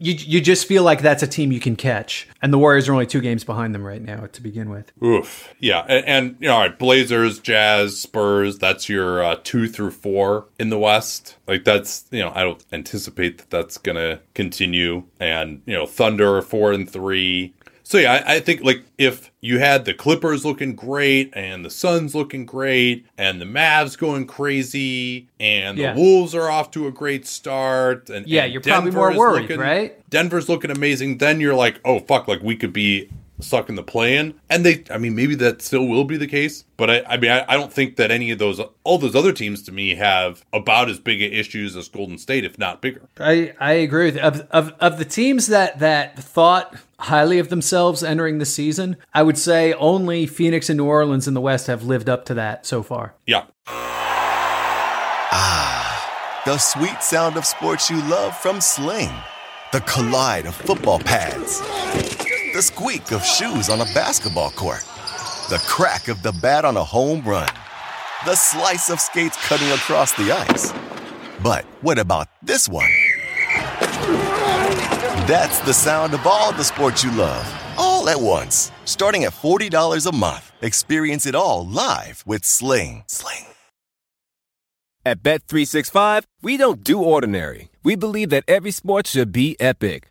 you you just feel like that's a team you can catch. And the Warriors are only two games behind them right now to begin with. Oof, yeah, and, and you know, all right, Blazers, Jazz, Spurs. That's your uh, two through four in the West. Like that's you know, I don't anticipate that that's gonna continue. And you know, Thunder four and three. So yeah, I, I, think like if you had the Clippers looking great and the Suns looking great and the Mavs going crazy and the yeah. Wolves are off to a great start and yeah, and you're Denver probably more worried, looking, right? Denver's looking amazing. Then you're like, oh fuck, like we could be stuck in the play-in. And they, I mean, maybe that still will be the case. But I, I mean, I, I, don't think that any of those, all those other teams to me have about as big issues as Golden State, if not bigger. I, I agree with you. Of, of, of the teams that, that thought highly of themselves entering the season, I would say only Phoenix and New Orleans in the West have lived up to that so far. Yeah. Ah, the sweet sound of sports you love from Sling. The collide of football pads the squeak of shoes on a basketball court, the crack of the bat on a home run, the slice of skates cutting across the ice. But what about this one? That's the sound of all the sports you love, all at once. Starting at $40 a month, experience it all live with Sling. Sling. At Bet365, we don't do ordinary. We believe that every sport should be epic.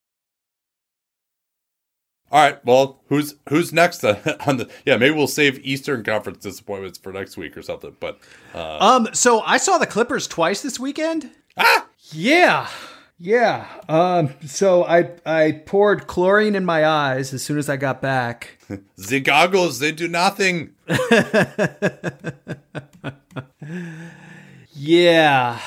All right. Well, who's who's next on the? Yeah, maybe we'll save Eastern Conference disappointments for next week or something. But uh, um, so I saw the Clippers twice this weekend. Ah, yeah, yeah. Um, so I I poured chlorine in my eyes as soon as I got back. the goggles they do nothing. yeah.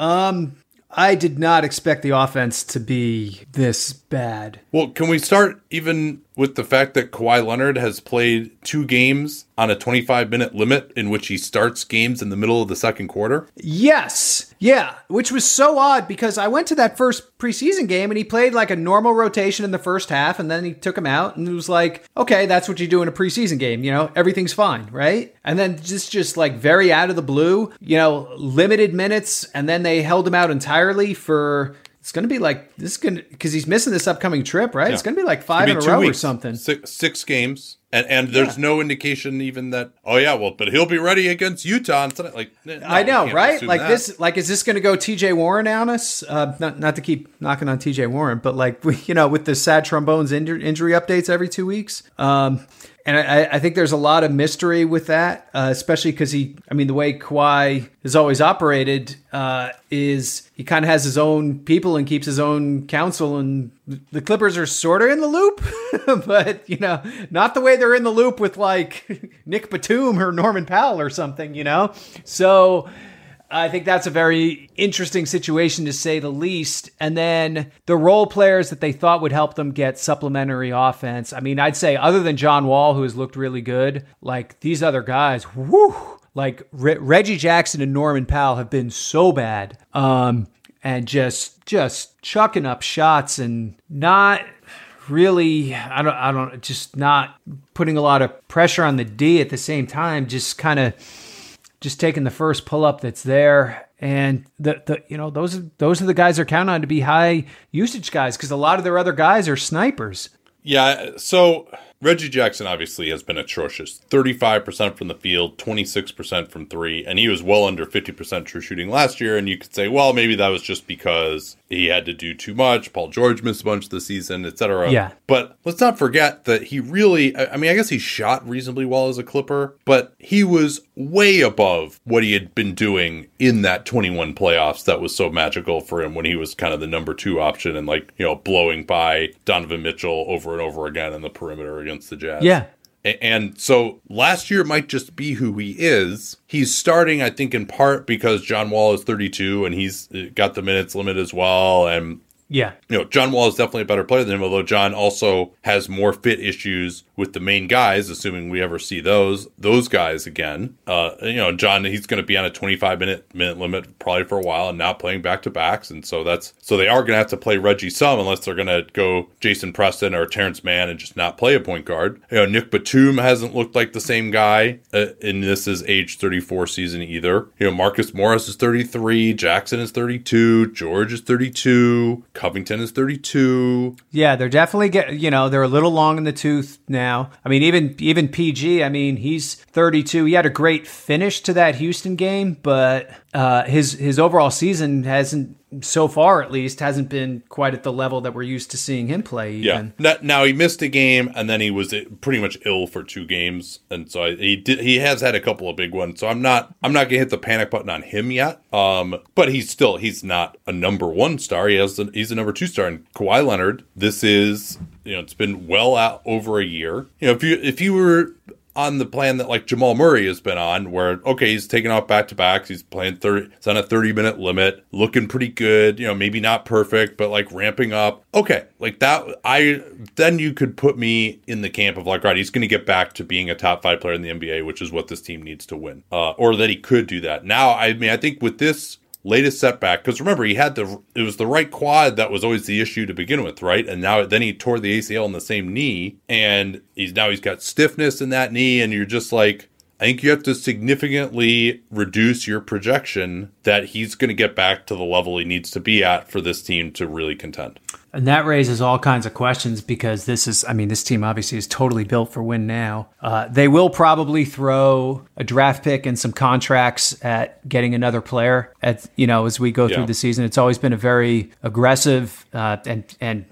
Um, I did not expect the offense to be this bad. Well, can we start even with the fact that Kawhi Leonard has played two games on a 25 minute limit in which he starts games in the middle of the second quarter? Yes. Yeah. Which was so odd because I went to that first preseason game and he played like a normal rotation in the first half and then he took him out and it was like, okay, that's what you do in a preseason game. You know, everything's fine, right? And then just, just like very out of the blue, you know, limited minutes and then they held him out entirely for it's going to be like this is going to because he's missing this upcoming trip, right? Yeah. It's going to be like five in a row weeks, or something. Six, six games, and and there's yeah. no indication even that. Oh yeah, well, but he'll be ready against Utah on tonight. Like no, I know, right? Like that. this, like is this going to go T.J. Warren on us? Uh, not not to keep knocking on T.J. Warren, but like you know, with the sad trombones injury, injury updates every two weeks. Um, and I, I, think there's a lot of mystery with that, uh, especially because he, I mean, the way Kawhi has always operated uh, is he kind of has his own people and keeps his own counsel, and the Clippers are sort of in the loop, but you know, not the way they're in the loop with like Nic Batum or Norman Powell or something, you know. So I think that's a very interesting situation to say the least. And then the role players that they thought would help them get supplementary offense. I mean, I'd say other than John Wall, who has looked really good, like these other guys, whoo, like Re- Reggie Jackson and Norman Powell have been so bad. Um, and just just chucking up shots and not really I don't I don't just not putting a lot of pressure on the D at the same time, just kind of just taking the first pull up that's there. And the, the you know those those are the guys they're counting on to be high usage guys because a lot of their other guys are snipers. Yeah, so Reggie Jackson obviously has been atrocious. 35% from the field, 26% from three, and he was well under 50% true shooting last year. And you could say, well, maybe that was just because he had to do too much. Paul George missed a bunch of the season, etc. Yeah. But let's not forget that he really, I mean, I guess he shot reasonably well as a Clipper, but he was way above what he had been doing in that 21 playoffs that was so magical for him when he was kind of the number two option and like, you know, blowing by Donovan Mitchell over and over again in the perimeter against the Jazz. Yeah. And so last year might just be who he is. He's starting, I think, in part because John Wall is 32 and he's uh, got the minutes limit as well. And Yeah. You know, John Wall is definitely a better player than him, although John also has more fit issues with the main guys, assuming we ever see those those guys again. Uh, you know, John he's going to be on a 25 minute minute limit probably for a while and not playing back to backs, and so that's so they are going to have to play Reggie some unless they're going to go Jason Preston or Terance Mann and just not play a point guard. You know, Nic Batum hasn't looked like the same guy uh, in this is age 34 season either. You know, Marcus Morris is 33, Jackson is 32, George is 32, Covington is 32. Yeah, they're definitely get you know they're a little long in the tooth now. I mean, even even PG. I mean, he's 32. He had a great finish to that Houston game, but uh, his his overall season hasn't so far at least hasn't been quite at the level that we're used to seeing him play. Even. Yeah. Now he missed a game and then he was pretty much ill for two games, and so he did. He has had a couple of big ones. So I'm not I'm not gonna hit the panic button on him yet. Um, but he's still he's not a number one star. He has a, he's a number two star. And Kawhi Leonard, this is you know it's been well out over a year. You know if you if you were on the plan that like Jamal Murray has been on, where okay, he's taking off back to backs, he's playing thirty, it's on a thirty minute limit, looking pretty good. You know, maybe not perfect, but like ramping up. Okay, like that. I then you could put me in the camp of like, right, he's going to get back to being a top five player in the NBA, which is what this team needs to win, uh, or that he could do that. Now, I mean, I think with this latest setback because remember he had the it was the right quad that was always the issue to begin with right? And now then he tore the acl in the same knee and he's now he's got stiffness in that knee and you're just like i think you have to significantly reduce your projection that he's going to get back to the level he needs to be at for this team to really contend and that raises all kinds of questions because this is, I mean, this team obviously is totally built for win now. Uh, they will probably throw a draft pick and some contracts at getting another player. At you know, as we go yeah. through the season, it's always been a very aggressive uh, and and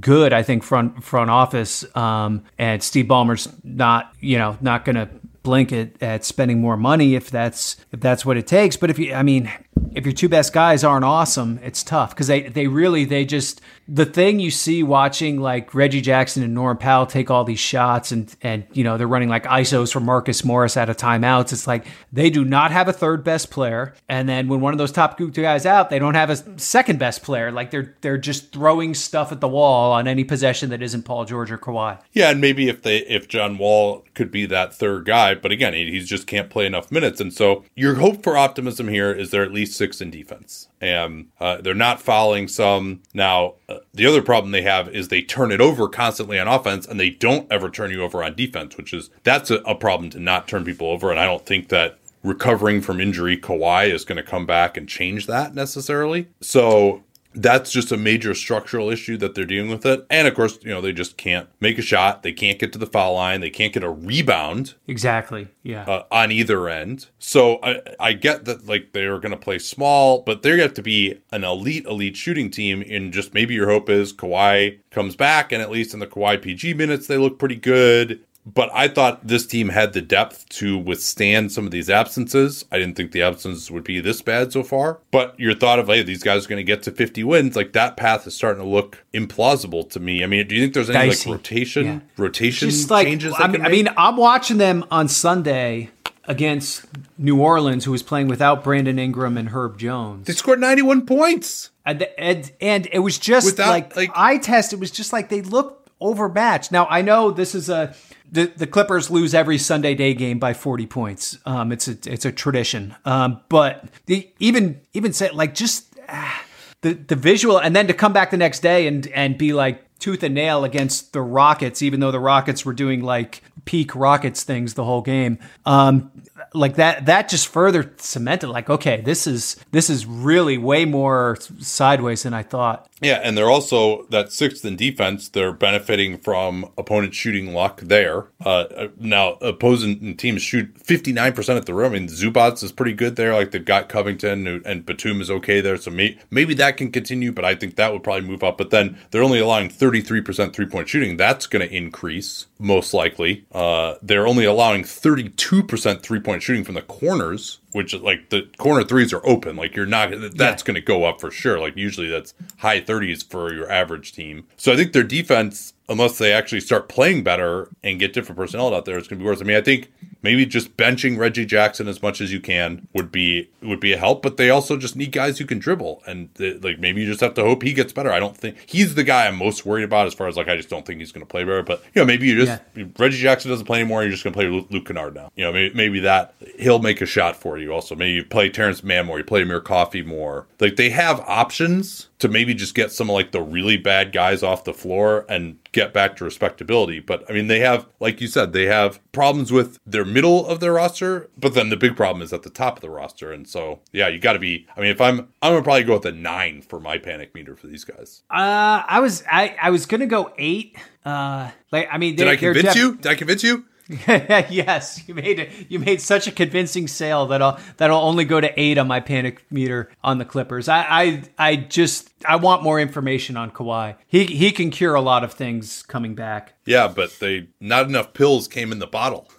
good, I think, front front office. Um, and Steve Ballmer's not, you know, not going to blink at, at spending more money if that's if that's what it takes. But if you, I mean, if your two best guys aren't awesome, it's tough because they they really they just the thing you see watching like Reggie Jackson and Norm Powell take all these shots and and you know they're running like isos for Marcus Morris out of timeouts. It's like they do not have a third best player, and then when one of those top two guys out, they don't have a second best player. Like they're they're just throwing stuff at the wall on any possession that isn't Paul George or Kawhi. Yeah, and maybe if they if John Wall could be that third guy, but again he, he just can't play enough minutes, and so your hope for optimism here is they're at least six in defense and uh, they're not fouling some. Now, uh, the other problem they have is they turn it over constantly on offense, and they don't ever turn you over on defense, which is that's a, a problem to not turn people over. And I don't think that recovering from injury, Kawhi is going to come back and change that necessarily. So that's just a major structural issue that they're dealing with it. And of course, you know, they just can't make a shot. They can't get to the foul line. They can't get a rebound. Exactly. Yeah. Uh, on either end. So I, I get that like they're going to play small, but they have to be an elite, elite shooting team. And just maybe your hope is Kawhi comes back and at least in the Kawhi PG minutes, they look pretty good but I thought this team had the depth to withstand some of these absences. I didn't think the absences would be this bad so far. But your thought of, hey, these guys are going to get to 50 wins, like that path is starting to look implausible to me. I mean, do you think there's any Dicey. like rotation, yeah. rotation Just like, changes? I mean, I mean, I'm watching them on Sunday against New Orleans, who was playing without Brandon Ingram and Herb Jones. They scored 91 points. And, and, and it was just without, like, like eye test. It was just like they looked overmatched. Now, I know this is a the, the Clippers lose every Sunday day game by 40 points. Um, it's a it's a tradition. Um, but the, even even say like just ah, the the visual, and then to come back the next day and and be like tooth and nail against the Rockets, even though the Rockets were doing like peak Rockets things the whole game. Um, like that that just further cemented like okay this is this is really way more sideways than i thought yeah, and they're also that sixth in defense. They're benefiting from opponent shooting luck there. Uh, now, opposing teams shoot fifty nine percent at the rim. I mean, Zubac is pretty good there. Like they've got Covington and Batum is okay there. So may, maybe that can continue, but I think that would probably move up. But then they're only allowing thirty three percent three point shooting. That's going to increase most likely. Uh, they're only allowing thirty two percent three point shooting from the corners which like the corner threes are open. Like you're not that's yeah. going to go up for sure. Like usually that's high 30s for your average team. So I think their defense, unless they actually start playing better and get different personnel out there, it's going to be worse. I mean, I think maybe just benching Reggie Jackson as much as you can would be would be a help. But they also just need guys who can dribble, and they, like maybe you just have to hope he gets better. I don't think he's the guy I'm most worried about as far as like I just don't think he's going to play better. But you know, maybe you just yeah. Reggie Jackson doesn't play anymore. You're just going to play Luke Kennard now. You know, maybe, maybe that he'll make a shot for you. Also, maybe you play Terance Mann more. You play Amir Coffey more. Like they have options to maybe just get some of like the really bad guys off the floor and get back to respectability. But I mean, they have, like you said, they have problems with their middle of their roster, but then the big problem is at the top of the roster. And so, yeah, you got to be. I mean, if I'm, I'm gonna probably go with a nine for my panic meter for these guys. Uh, I was, I, I was gonna go eight. Uh, like, I mean, did I convince def- you? Did I convince you? yes, you made it. You made such a convincing sale that I'll that'll only go to eight on my panic meter on the Clippers. I I, I just I want more information on Kawhi. He he can cure a lot of things coming back. Yeah, but they not enough pills came in the bottle.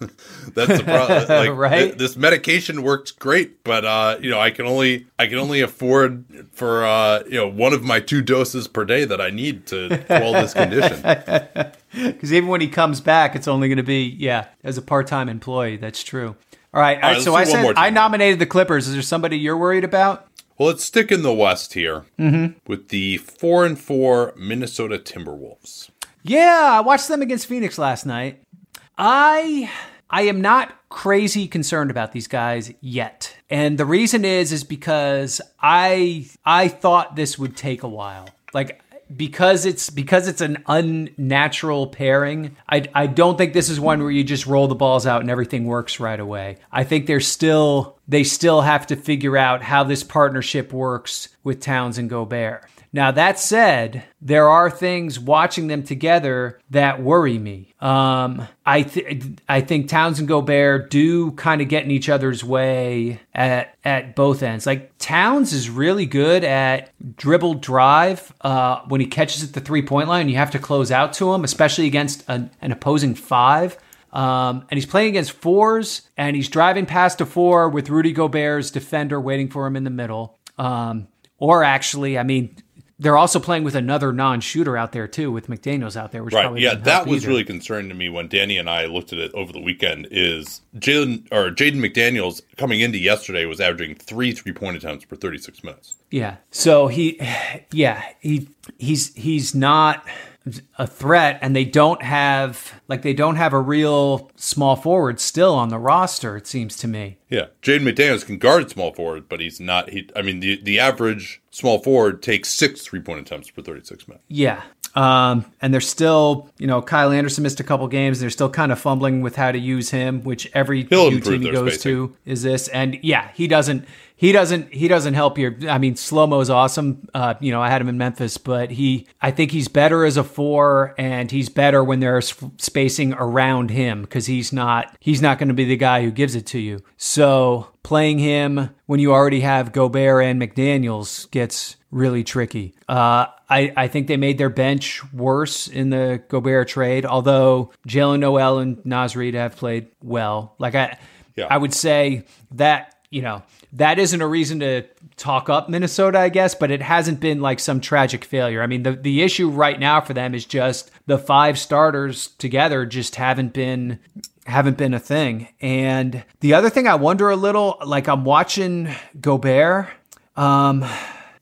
That's the problem. Like, right? Th- this medication works great, but uh, you know, I can only I can only afford for uh, you know one of my two doses per day that I need to quell this condition. Because even when he comes back, it's only going to be yeah as a part time employee. That's true. All right. All right, all right so I said I nominated the Clippers. Is there somebody you're worried about? Well, let's stick in the West here mm-hmm. with the four and four Minnesota Timberwolves. Yeah, I watched them against Phoenix last night. I I am not crazy concerned about these guys yet. And the reason is is because I I thought this would take a while. Like because it's because it's an unnatural pairing. I I don't think this is one where you just roll the balls out and everything works right away. I think there's still they still have to figure out how this partnership works with Towns and Gobert. Now, that said, there are things watching them together that worry me. Um, I, th- I think Towns and Gobert do kind of get in each other's way at, at both ends. Like, Towns is really good at dribble drive uh, when he catches at the three point line. You have to close out to him, especially against an, an opposing five. Um, and he's playing against fours, and he's driving past a four with Rudy Gobert's defender waiting for him in the middle. Um, or actually, I mean, they're also playing with another non-shooter out there too, with McDaniels out there. Which right, yeah, that was either. really concerning to me when Danny and I looked at it over the weekend. Is Jalen or Jaden McDaniels coming into yesterday was averaging three three-point attempts per thirty-six minutes. Yeah, so he, yeah, he he's he's not a threat and they don't have like they don't have a real small forward still on the roster it seems to me yeah jaden mcdaniels can guard small forward but he's not he i mean the the average small forward takes six three point attempts per 36 minutes yeah um, and they're still, you know, Kyle Anderson missed a couple games. They're still kind of fumbling with how to use him, which every new team he goes spacing. to is this. And yeah, he doesn't he doesn't he doesn't help your I mean slow mo is awesome. Uh, you know I had him in Memphis, but he I think he's better as a four, and he's better when there's spacing around him because he's not he's not going to be the guy who gives it to you. So playing him when you already have Gobert and McDaniels gets really tricky. Uh, I, I think they made their bench worse in the Gobert trade, although Jaylen Nowell and Naz Reid have played well. Like I, yeah. I would say that you know that isn't a reason to talk up Minnesota, I guess, but it hasn't been like some tragic failure. I mean, the, the issue right now for them is just the five starters together just haven't been haven't been a thing. And the other thing I wonder a little, like I'm watching Gobert, um,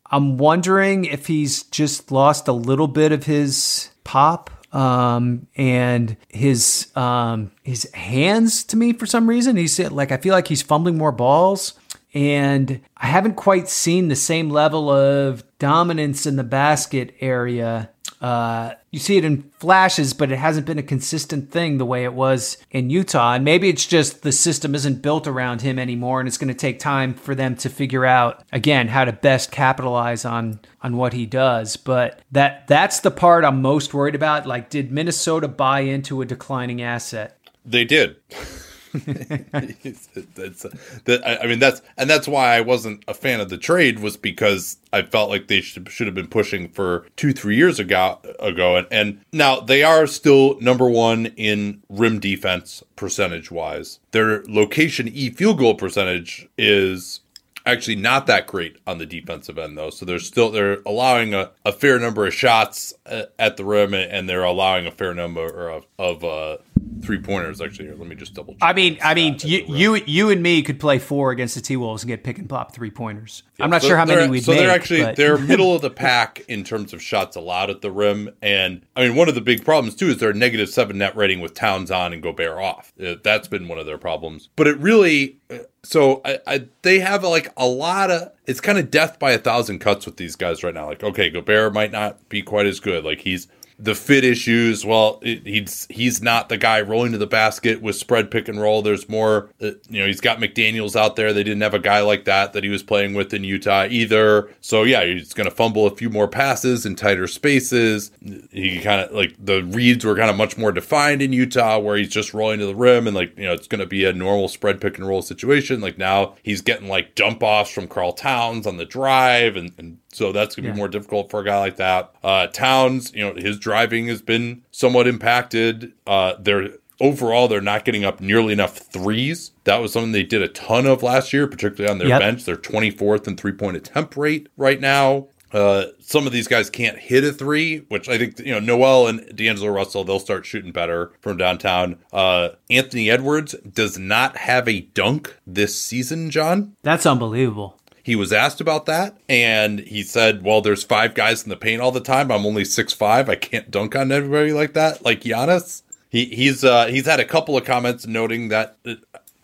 I'm wondering if he's just lost a little bit of his pop um, and his um, his hands to me for some reason. He's like I feel like he's fumbling more balls and I haven't quite seen the same level of dominance in the basket area. Uh, you see it in flashes, but it hasn't been a consistent thing the way it was in Utah. And maybe it's just the system isn't built around him anymore, and it's going to take time for them to figure out again how to best capitalize on on what he does. But that that's the part I'm most worried about. Like, did Minnesota buy into a declining asset? They did. that's, that, I mean that's and that's why I wasn't a fan of the trade was because I felt like they should, should have been pushing for two three years ago ago and, and now they are still number one in rim defense percentage wise. Their location e field goal percentage is actually not that great on the defensive end though so they're still they're allowing a, a fair number of shots uh, at the rim and they're allowing a fair number of, of uh, three pointers. Actually, here, let me just double. check I mean, I mean, you, you you and me could play four against the T Wolves and get pick and pop three pointers. I'm not So sure how many we'd so make. they're actually but- they're middle of the pack in terms of shots allowed at the rim, and I mean one of the big problems too is their negative seven net rating with Towns on and Gobert off. Uh, That's been one of their problems. But it really, uh, so I, I they have like a lot of it's kind of death by a thousand cuts with these guys right now. Like okay, Gobert might not be quite as good. Like he's the fit issues. Well, it, he's he's not the guy rolling to the basket with spread pick and roll. There's more. Uh, you know, he's got McDaniels out there. They didn't have a guy like that that he was playing with in Utah either. So yeah, he's going to fumble a few more passes in tighter spaces. He kind of like the reads were kind of much more defined in Utah, where he's just rolling to the rim and like you know it's going to be a normal spread pick and roll situation. Like now he's getting like dump offs from Karl Towns on the drive and. and so that's gonna Yeah. be more difficult for a guy like that. Uh, Towns, you know, his driving has been somewhat impacted. Uh, they're overall they're not getting up nearly enough threes. That was something they did a ton of last year, particularly on their Yep. bench. They're 24th in three point attempt rate right now. Uh, some of these guys can't hit a three, which I think you know Nowell and D'Angelo Russell they'll start shooting better from downtown. Uh, Anthony Edwards does not have a dunk this season, John. That's unbelievable. He was asked about that, and he said, "Well, there's five guys in the paint all the time. I'm only six five. I can't dunk on everybody like that, like Giannis." He he's uh, he's had a couple of comments noting that. uh,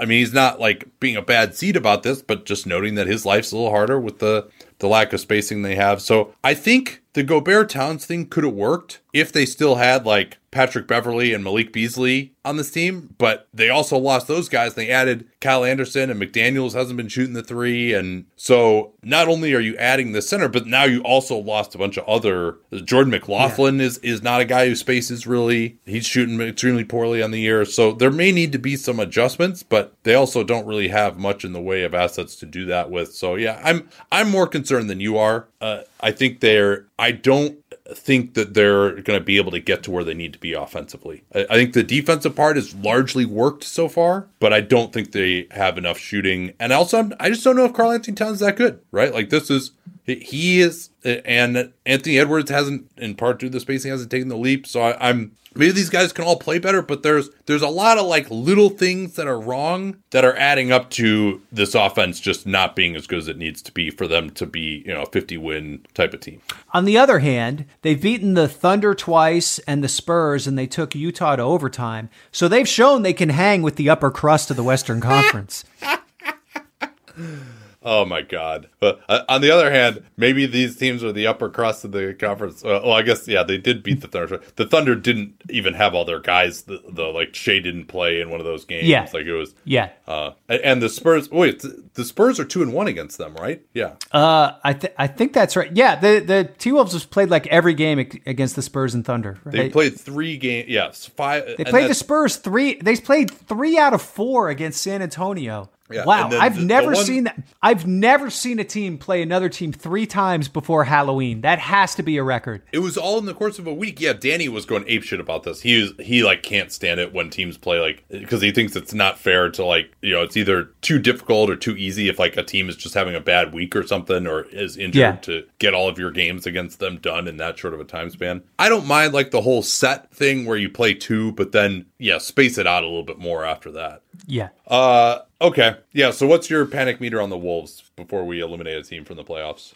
I mean, he's not like being a bad seed about this, but just noting that his life's a little harder with the the lack of spacing they have. So I think the Gobert Towns thing could have worked if they still had like Patrick Beverley and Malik Beasley on this team, but they also lost those guys. They added Kyle Anderson and McDaniels hasn't been shooting the three. And so not only are you adding the center, but now you also lost a bunch of other Jordan McLaughlin is, is not a guy who spaces really. He's shooting extremely poorly on the year. So there may need to be some adjustments, but they also don't really have much in the way of assets to do that with. So yeah, I'm I'm more concerned than you are. Uh, I think they're I don't think that they're going to be able to get to where they need to be offensively. I, I think the defensive part has largely worked so far, but I don't think they have enough shooting. And also, I'm, I just don't know if Karl Anthony Towns is that good, right? Like this is he- he is, and Anthony Edwards hasn't, in part due to the spacing, hasn't taken the leap. So I, I'm maybe these guys can all play better, but there's there's a lot of like little things that are wrong that are adding up to this offense just not being as good as it needs to be for them to be you know a 50 win type of team. On the other hand, they've beaten the Thunder twice and the Spurs, and they took Utah to overtime. So they've shown they can hang with the upper crust of the Western Conference. Oh my God! But uh, on the other hand, maybe these teams are the upper crust of the conference. Uh, well, I guess yeah, they did beat the Thunder. The Thunder didn't even have all their guys. The, the like Shai didn't play in one of those games. Yeah. like it was. Yeah. Uh, and the Spurs. Wait, the Spurs are two and one against them, right? Yeah. Uh, I th- I think that's right. Yeah, the the T Wolves just played like every game against the Spurs and Thunder. Right? They played three games. Yes, five. They played the Spurs three. They played three out of four against San Antonio. Yeah, wow, I've the- the never one- seen that. I've never seen a team play another team three times before Halloween. That has to be a record. It was all in the course of a week. Yeah, Danny was going ape shit about this. He was he like can't stand it when teams play like because he thinks it's not fair to like you know it's either too difficult or too easy if like a team is just having a bad week or something or is injured Yeah. to get all of your games against them done in that short of a time span. I don't mind like the whole set thing where you play two, but then yeah, space it out a little bit more after that. Yeah. Uh, okay, yeah. So what's your panic meter on the Wolves before we eliminate a team from the playoffs?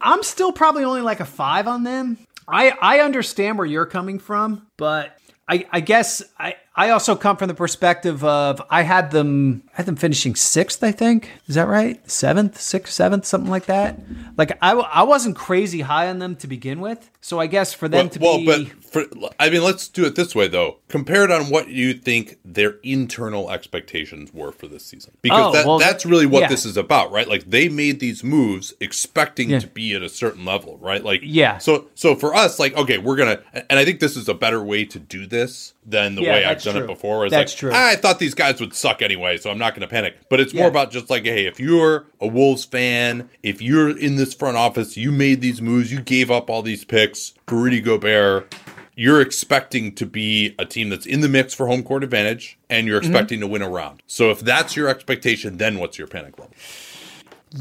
I'm still probably only like a five on them. I I understand where you're coming from, but I I guess I I also come from the perspective of I had them I had them finishing sixth. I think is that right? Seventh, sixth, seventh, something like that. Like I, I wasn't crazy high on them to begin with, so I guess for them well, to well, be Well, but for, I mean, let's do it this way though. Compare it on what you think their internal expectations were for this season, because Oh, that, well, that's really what yeah. this is about, right? Like they made these moves expecting Yeah. to be at a certain level, right? Like Yeah. So, so for us, like, okay, we're gonna, and I think this is a better way to do this than the Yeah, way I've that's done true. it before. Where it's That's like, true. "Ah, I thought these guys would suck anyway, so I'm not going to panic. But it's more Yeah. about just like, hey, if you're a Wolves fan, if you're in this front office, you made these moves, you gave up all these picks for Rudy Gobert. You're expecting to be a team that's in the mix for home court advantage, and you're Mm-hmm. expecting to win a round. So if that's your expectation, then what's your panic level?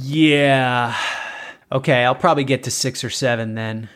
Yeah. Okay, I'll probably get to six or seven then.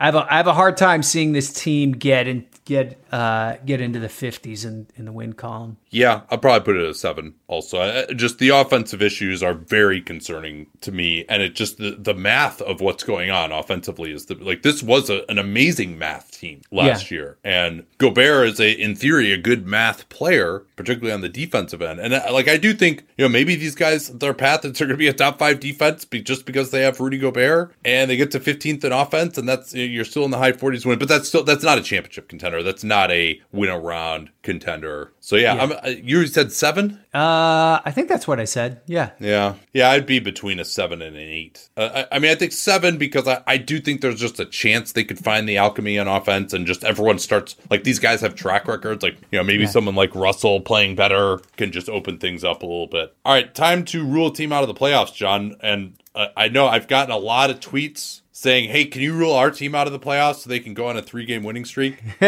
I have a I have a hard time seeing this team get and get uh, get into the 50s in, in the win column. Yeah, I'll probably put it at a seven. Also, I, just the offensive issues are very concerning to me, and it just the, the math of what's going on offensively is the, like this was a, an amazing math team last yeah. year, and Gobert is a in theory a good math player, particularly on the defensive end. And uh, like I do think you know maybe these guys their path is they're going to be a top five defense be, just because they have Rudy Gobert and they get to 15th in offense, and that's you're still in the high 40s win, but that's still that's not a championship contender. That's not a win around contender. So yeah, yeah. Uh, you said seven. Uh, I think that's what I said. Yeah. Yeah. Yeah. I'd be between a seven and an eight. Uh, I, I, mean, I think seven because I, I do think there's just a chance they could find the alchemy on offense and just everyone starts like these guys have track records. Like, you know, maybe yeah. someone like Russell playing better can just open things up a little bit. All right. Time to rule a team out of the playoffs, John. And uh, I know I've gotten a lot of tweets saying, "Hey, can you rule our team out of the playoffs so they can go on a three-game winning streak?"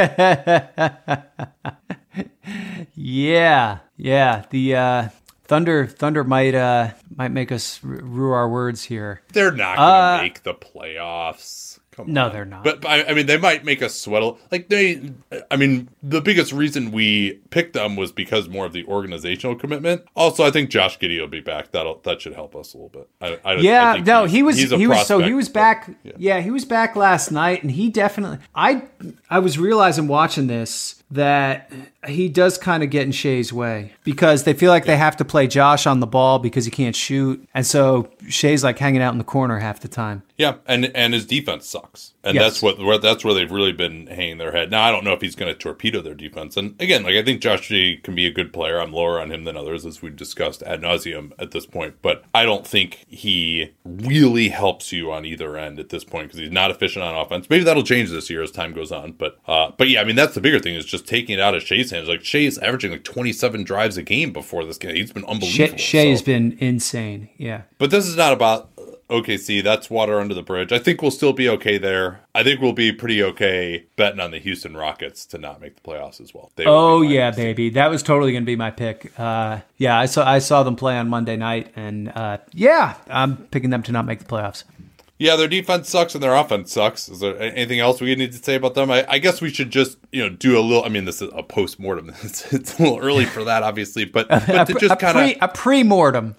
yeah, yeah. The uh, Thunder Thunder might uh, might make us rue our words here. They're not going to uh, make the playoffs. Come no, on. they're not. But, I, I, mean, they might make us sweat. Like they, I mean, the biggest reason we picked them was because more of the organizational commitment. Also, I think Josh Giddey will be back. That'll that should help us a little bit. I, I, yeah, no, he was he was so he was back. But, yeah. yeah, he was back last night, and he definitely. I I was realizing watching this that he does kind of get in Shai's way because they feel like they have to play Josh on the ball because he can't shoot, and so Shai's like hanging out in the corner half the time. Yeah, and and his defense sucks, and yes. that's what where, that's where they've really been hanging their head. Now I don't know if he's going to torpedo their defense, and again, like I think Josh Shai can be a good player. I'm lower on him than others, as we've discussed ad nauseum at this point, but I don't think he really helps you on either end at this point because he's not efficient on offense. Maybe that'll change this year as time goes on, but uh, but yeah, I mean that's the bigger thing is just taking it out of Shai's hands. Like Shai's averaging like 27 drives a game before this game. He's been unbelievable. Shai's so. been insane. Yeah, but this is not about OKC, that's water under the bridge. I think we'll still be okay there. I think we'll be pretty okay betting on the Houston Rockets to not make the playoffs as well. oh yeah, baby, that was totally going to be my pick. Uh, yeah, I saw I saw them play on Monday night, and uh, yeah, I'm picking them to not make the playoffs. Yeah, their defense sucks and their offense sucks. Is there anything else we need to say about them? I, I guess we should just you know do a little. I mean, this is a post mortem. It's, it's, a little early for that, obviously, but but to just kind of a pre mortem.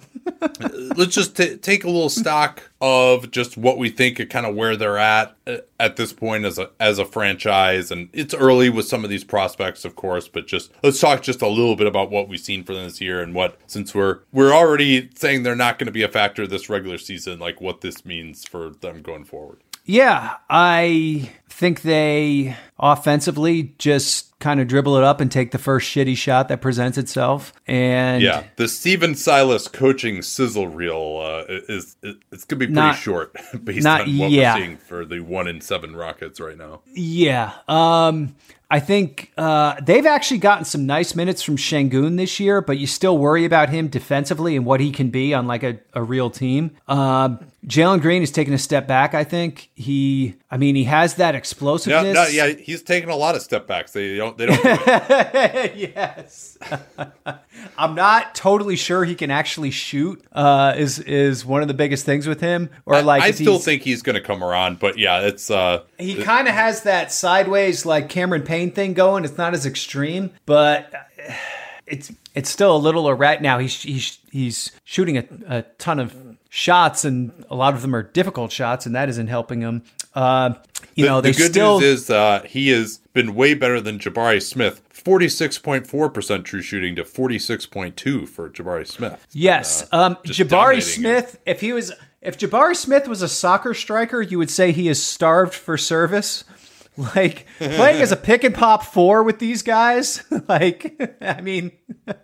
let's just t- take a little stock of just what we think and kind of where they're at uh, at this point as a as a franchise. And it's early with some of these prospects, of course, but just let's talk just a little bit about what we've seen for them this year and what since we're we're already saying they're not going to be a factor this regular season, like what this means for them going forward. Yeah, I think they offensively just kind of dribble it up and take the first shitty shot that presents itself. And yeah, the Stephen Silas coaching sizzle reel uh, is, is it's gonna be pretty not, short based not, on what yeah. we're seeing for the one in seven Rockets right now. Yeah, um, I think uh, they've actually gotten some nice minutes from Sengun this year, but you still worry about him defensively and what he can be on like a, a real team. Uh, Jalen Green is taking a step back. I think he, I mean, he has that explosiveness. No, no, yeah, he's taken a lot of step backs. They don't, they don't. Do yes, I'm not totally sure he can actually shoot. Uh, is is one of the biggest things with him, or like I, I still think he's going to come around, but yeah, it's uh, he kind of has that sideways like Cameron Payne thing going. It's not as extreme, but it's it's still a little erratic. Now he's he's he's shooting a, a ton of shots, and a lot of them are difficult shots, and that isn't helping him. Uh, you the, know, the good still... news is uh, he has been way better than Jabari Smith. Forty-six point four percent true shooting to forty-six point two for Jabari Smith. Yes, been, uh, um, Jabari Smith. If he was, if Jabari Smith was a soccer striker, you would say he is starved for service. Like playing as a pick and pop four with these guys, like I mean,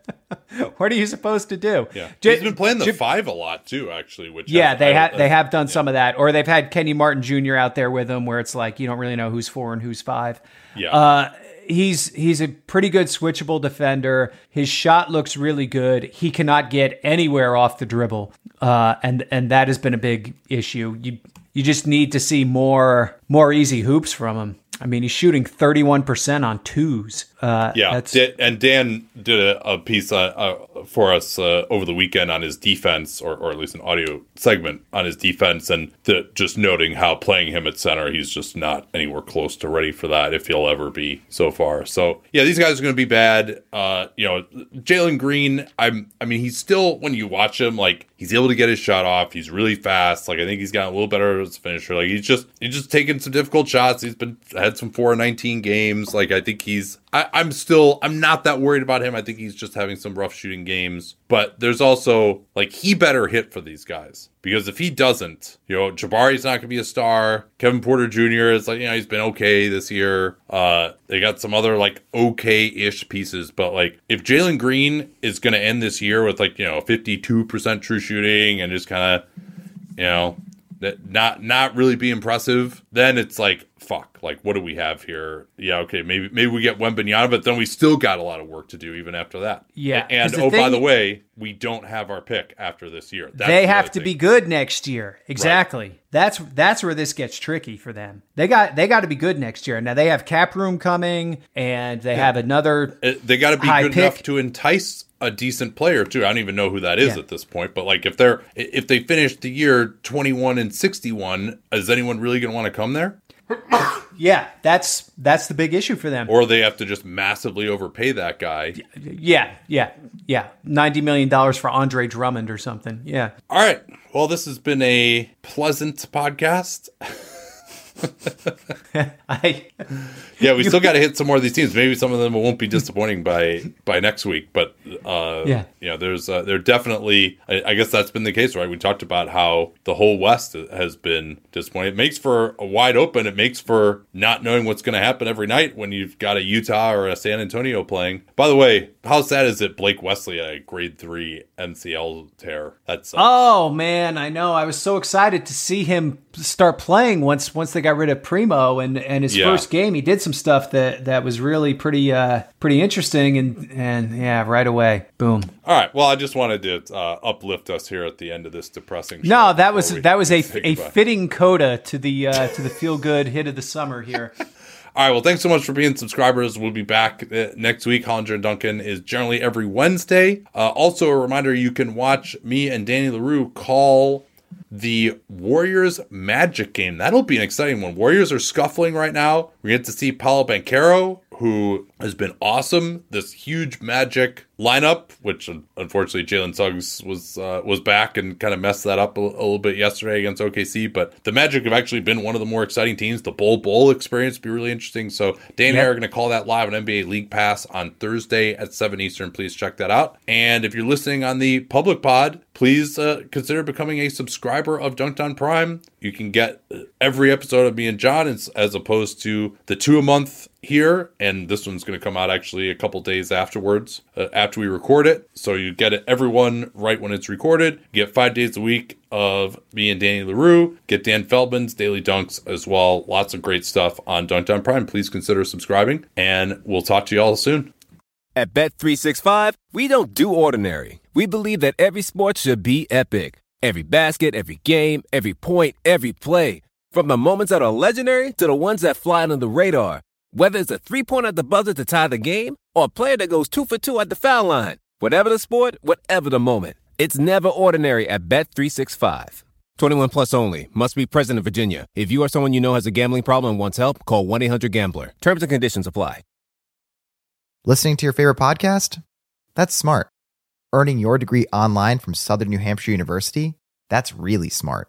what are you supposed to do? Yeah, he's been playing the J- five a lot too, actually. Which yeah, they have they have done yeah. some of that, or they've had Kenyon Martin Jr. out there with them, where it's like you don't really know who's four and who's five. Yeah. Uh, he's he's a pretty good switchable defender. His shot looks really good. He cannot get anywhere off the dribble, uh, and and that has been a big issue. You you just need to see more more easy hoops from him. I mean, he's shooting 31% on twos. Uh, Yeah, and Dan did a, a piece uh, uh, for us uh, over the weekend on his defense, or, or at least an audio segment on his defense, and the, just noting how playing him at center, he's just not anywhere close to ready for that if he'll ever be so far. So yeah, these guys are going to be bad. Uh, you know, Jalen Green, I'm, I mean, he's still when you watch him, like he's able to get his shot off. He's really fast. Like I think he's gotten a little better as a finisher. Like he's just he's just taking some difficult shots. He's been had some four nineteen games. Like I think he's I, I'm still I'm not that worried about him. I think he's just having some rough shooting games. But there's also like he better hit for these guys. Because if he doesn't, you know, Jabari's not gonna be a star. Kevin Porter Jr. is like, you know, he's been okay this year. Uh they got some other like okay-ish pieces, but like if Jalen Green is gonna end this year with like, you know, 52% true shooting and just kind of, you know, that not not really be impressive, then it's like fuck. Like what do we have here? Yeah, okay, maybe maybe we get Wembanyama, but then we still got a lot of work to do even after that. Yeah, and and 'cause the oh by the way, we don't have our pick after this year. That's they have to be good next year. Exactly. That's that's where this gets tricky for them. They got they got to be good next year. Now they have cap room coming, and they have another. They got to be good pick. enough to entice a decent player too. I don't even know who that is Yeah. at this point, but like if they're if they finish the year 21 and 61, is anyone really going to want to come there? Yeah, that's that's the big issue for them. Or they have to just massively overpay that guy. yeah, yeah, yeah. Ninety million dollars for Andre Drummond or something. Yeah. All right. Well, this has been a pleasant podcast. I Yeah, we still got to hit some more of these teams. Maybe some of them won't be disappointing by by next week, but uh, Yeah. you know, there's uh, there definitely. I, I guess that's been the case, right? We talked about how the whole West has been disappointing. It makes for a wide open. It makes for not knowing what's going to happen every night when you've got a Utah or a San Antonio playing. By the way, how sad is it? Blake Wesley a grade three MCL tear. That's Oh man, I know. I was so excited to see him start playing once once they got rid of Primo and and his Yeah. first game he did some stuff that that was really pretty uh pretty interesting and and yeah, right away. Boom. all right. Well, I just wanted to uh, uplift us here at the end of this depressing. No, that was that was a a fitting coda to the uh to the feel good hit of the summer here. All right. Well, thanks so much for being subscribers. We'll be back uh, next week. Hollinger and Duncan is generally every Wednesday. Uh, also, a reminder you can watch me and Danny Leroux call the Warriors Magic game. That'll be an exciting one. Warriors are scuffling right now. We get to see Paolo Banchero, who has been awesome. This huge Magic lineup, which unfortunately Jalen Suggs was uh, was back and kind of messed that up a, a little bit yesterday against OKC. But the Magic have actually been one of the more exciting teams. The Bol Bol experience be really interesting. So Dan and Yep. I are going to call that live on NBA League Pass on Thursday at seven Eastern. Please check that out. And if you're listening on the public pod, please uh, consider becoming a subscriber of Dunc'd On Prime. You can get uh, every episode of me and John as, as opposed to the two a month here. And this one's going to come out actually a couple days afterwards, uh, after we record it. So you get it everyone right when it's recorded. You get five days a week of me and Danny Leroux. Get Dan Feldman's daily dunks as well. Lots of great stuff on Dunc'd On Prime. Please consider subscribing. And we'll talk to you all soon. At Bet365, we don't do ordinary. We believe that every sport should be epic. Every basket, every game, every point, every play. From the moments that are legendary to the ones that fly under the radar. Whether it's a three pointer at the buzzer to tie the game or a player that goes two for two at the foul line. Whatever the sport, whatever the moment. It's never ordinary at Bet365. 21 plus only. Must be present in Virginia. If you or someone you know has a gambling problem and wants help, call 1 800 Gambler. Terms and conditions apply. Listening to your favorite podcast? That's smart. Earning your degree online from Southern New Hampshire University? That's really smart.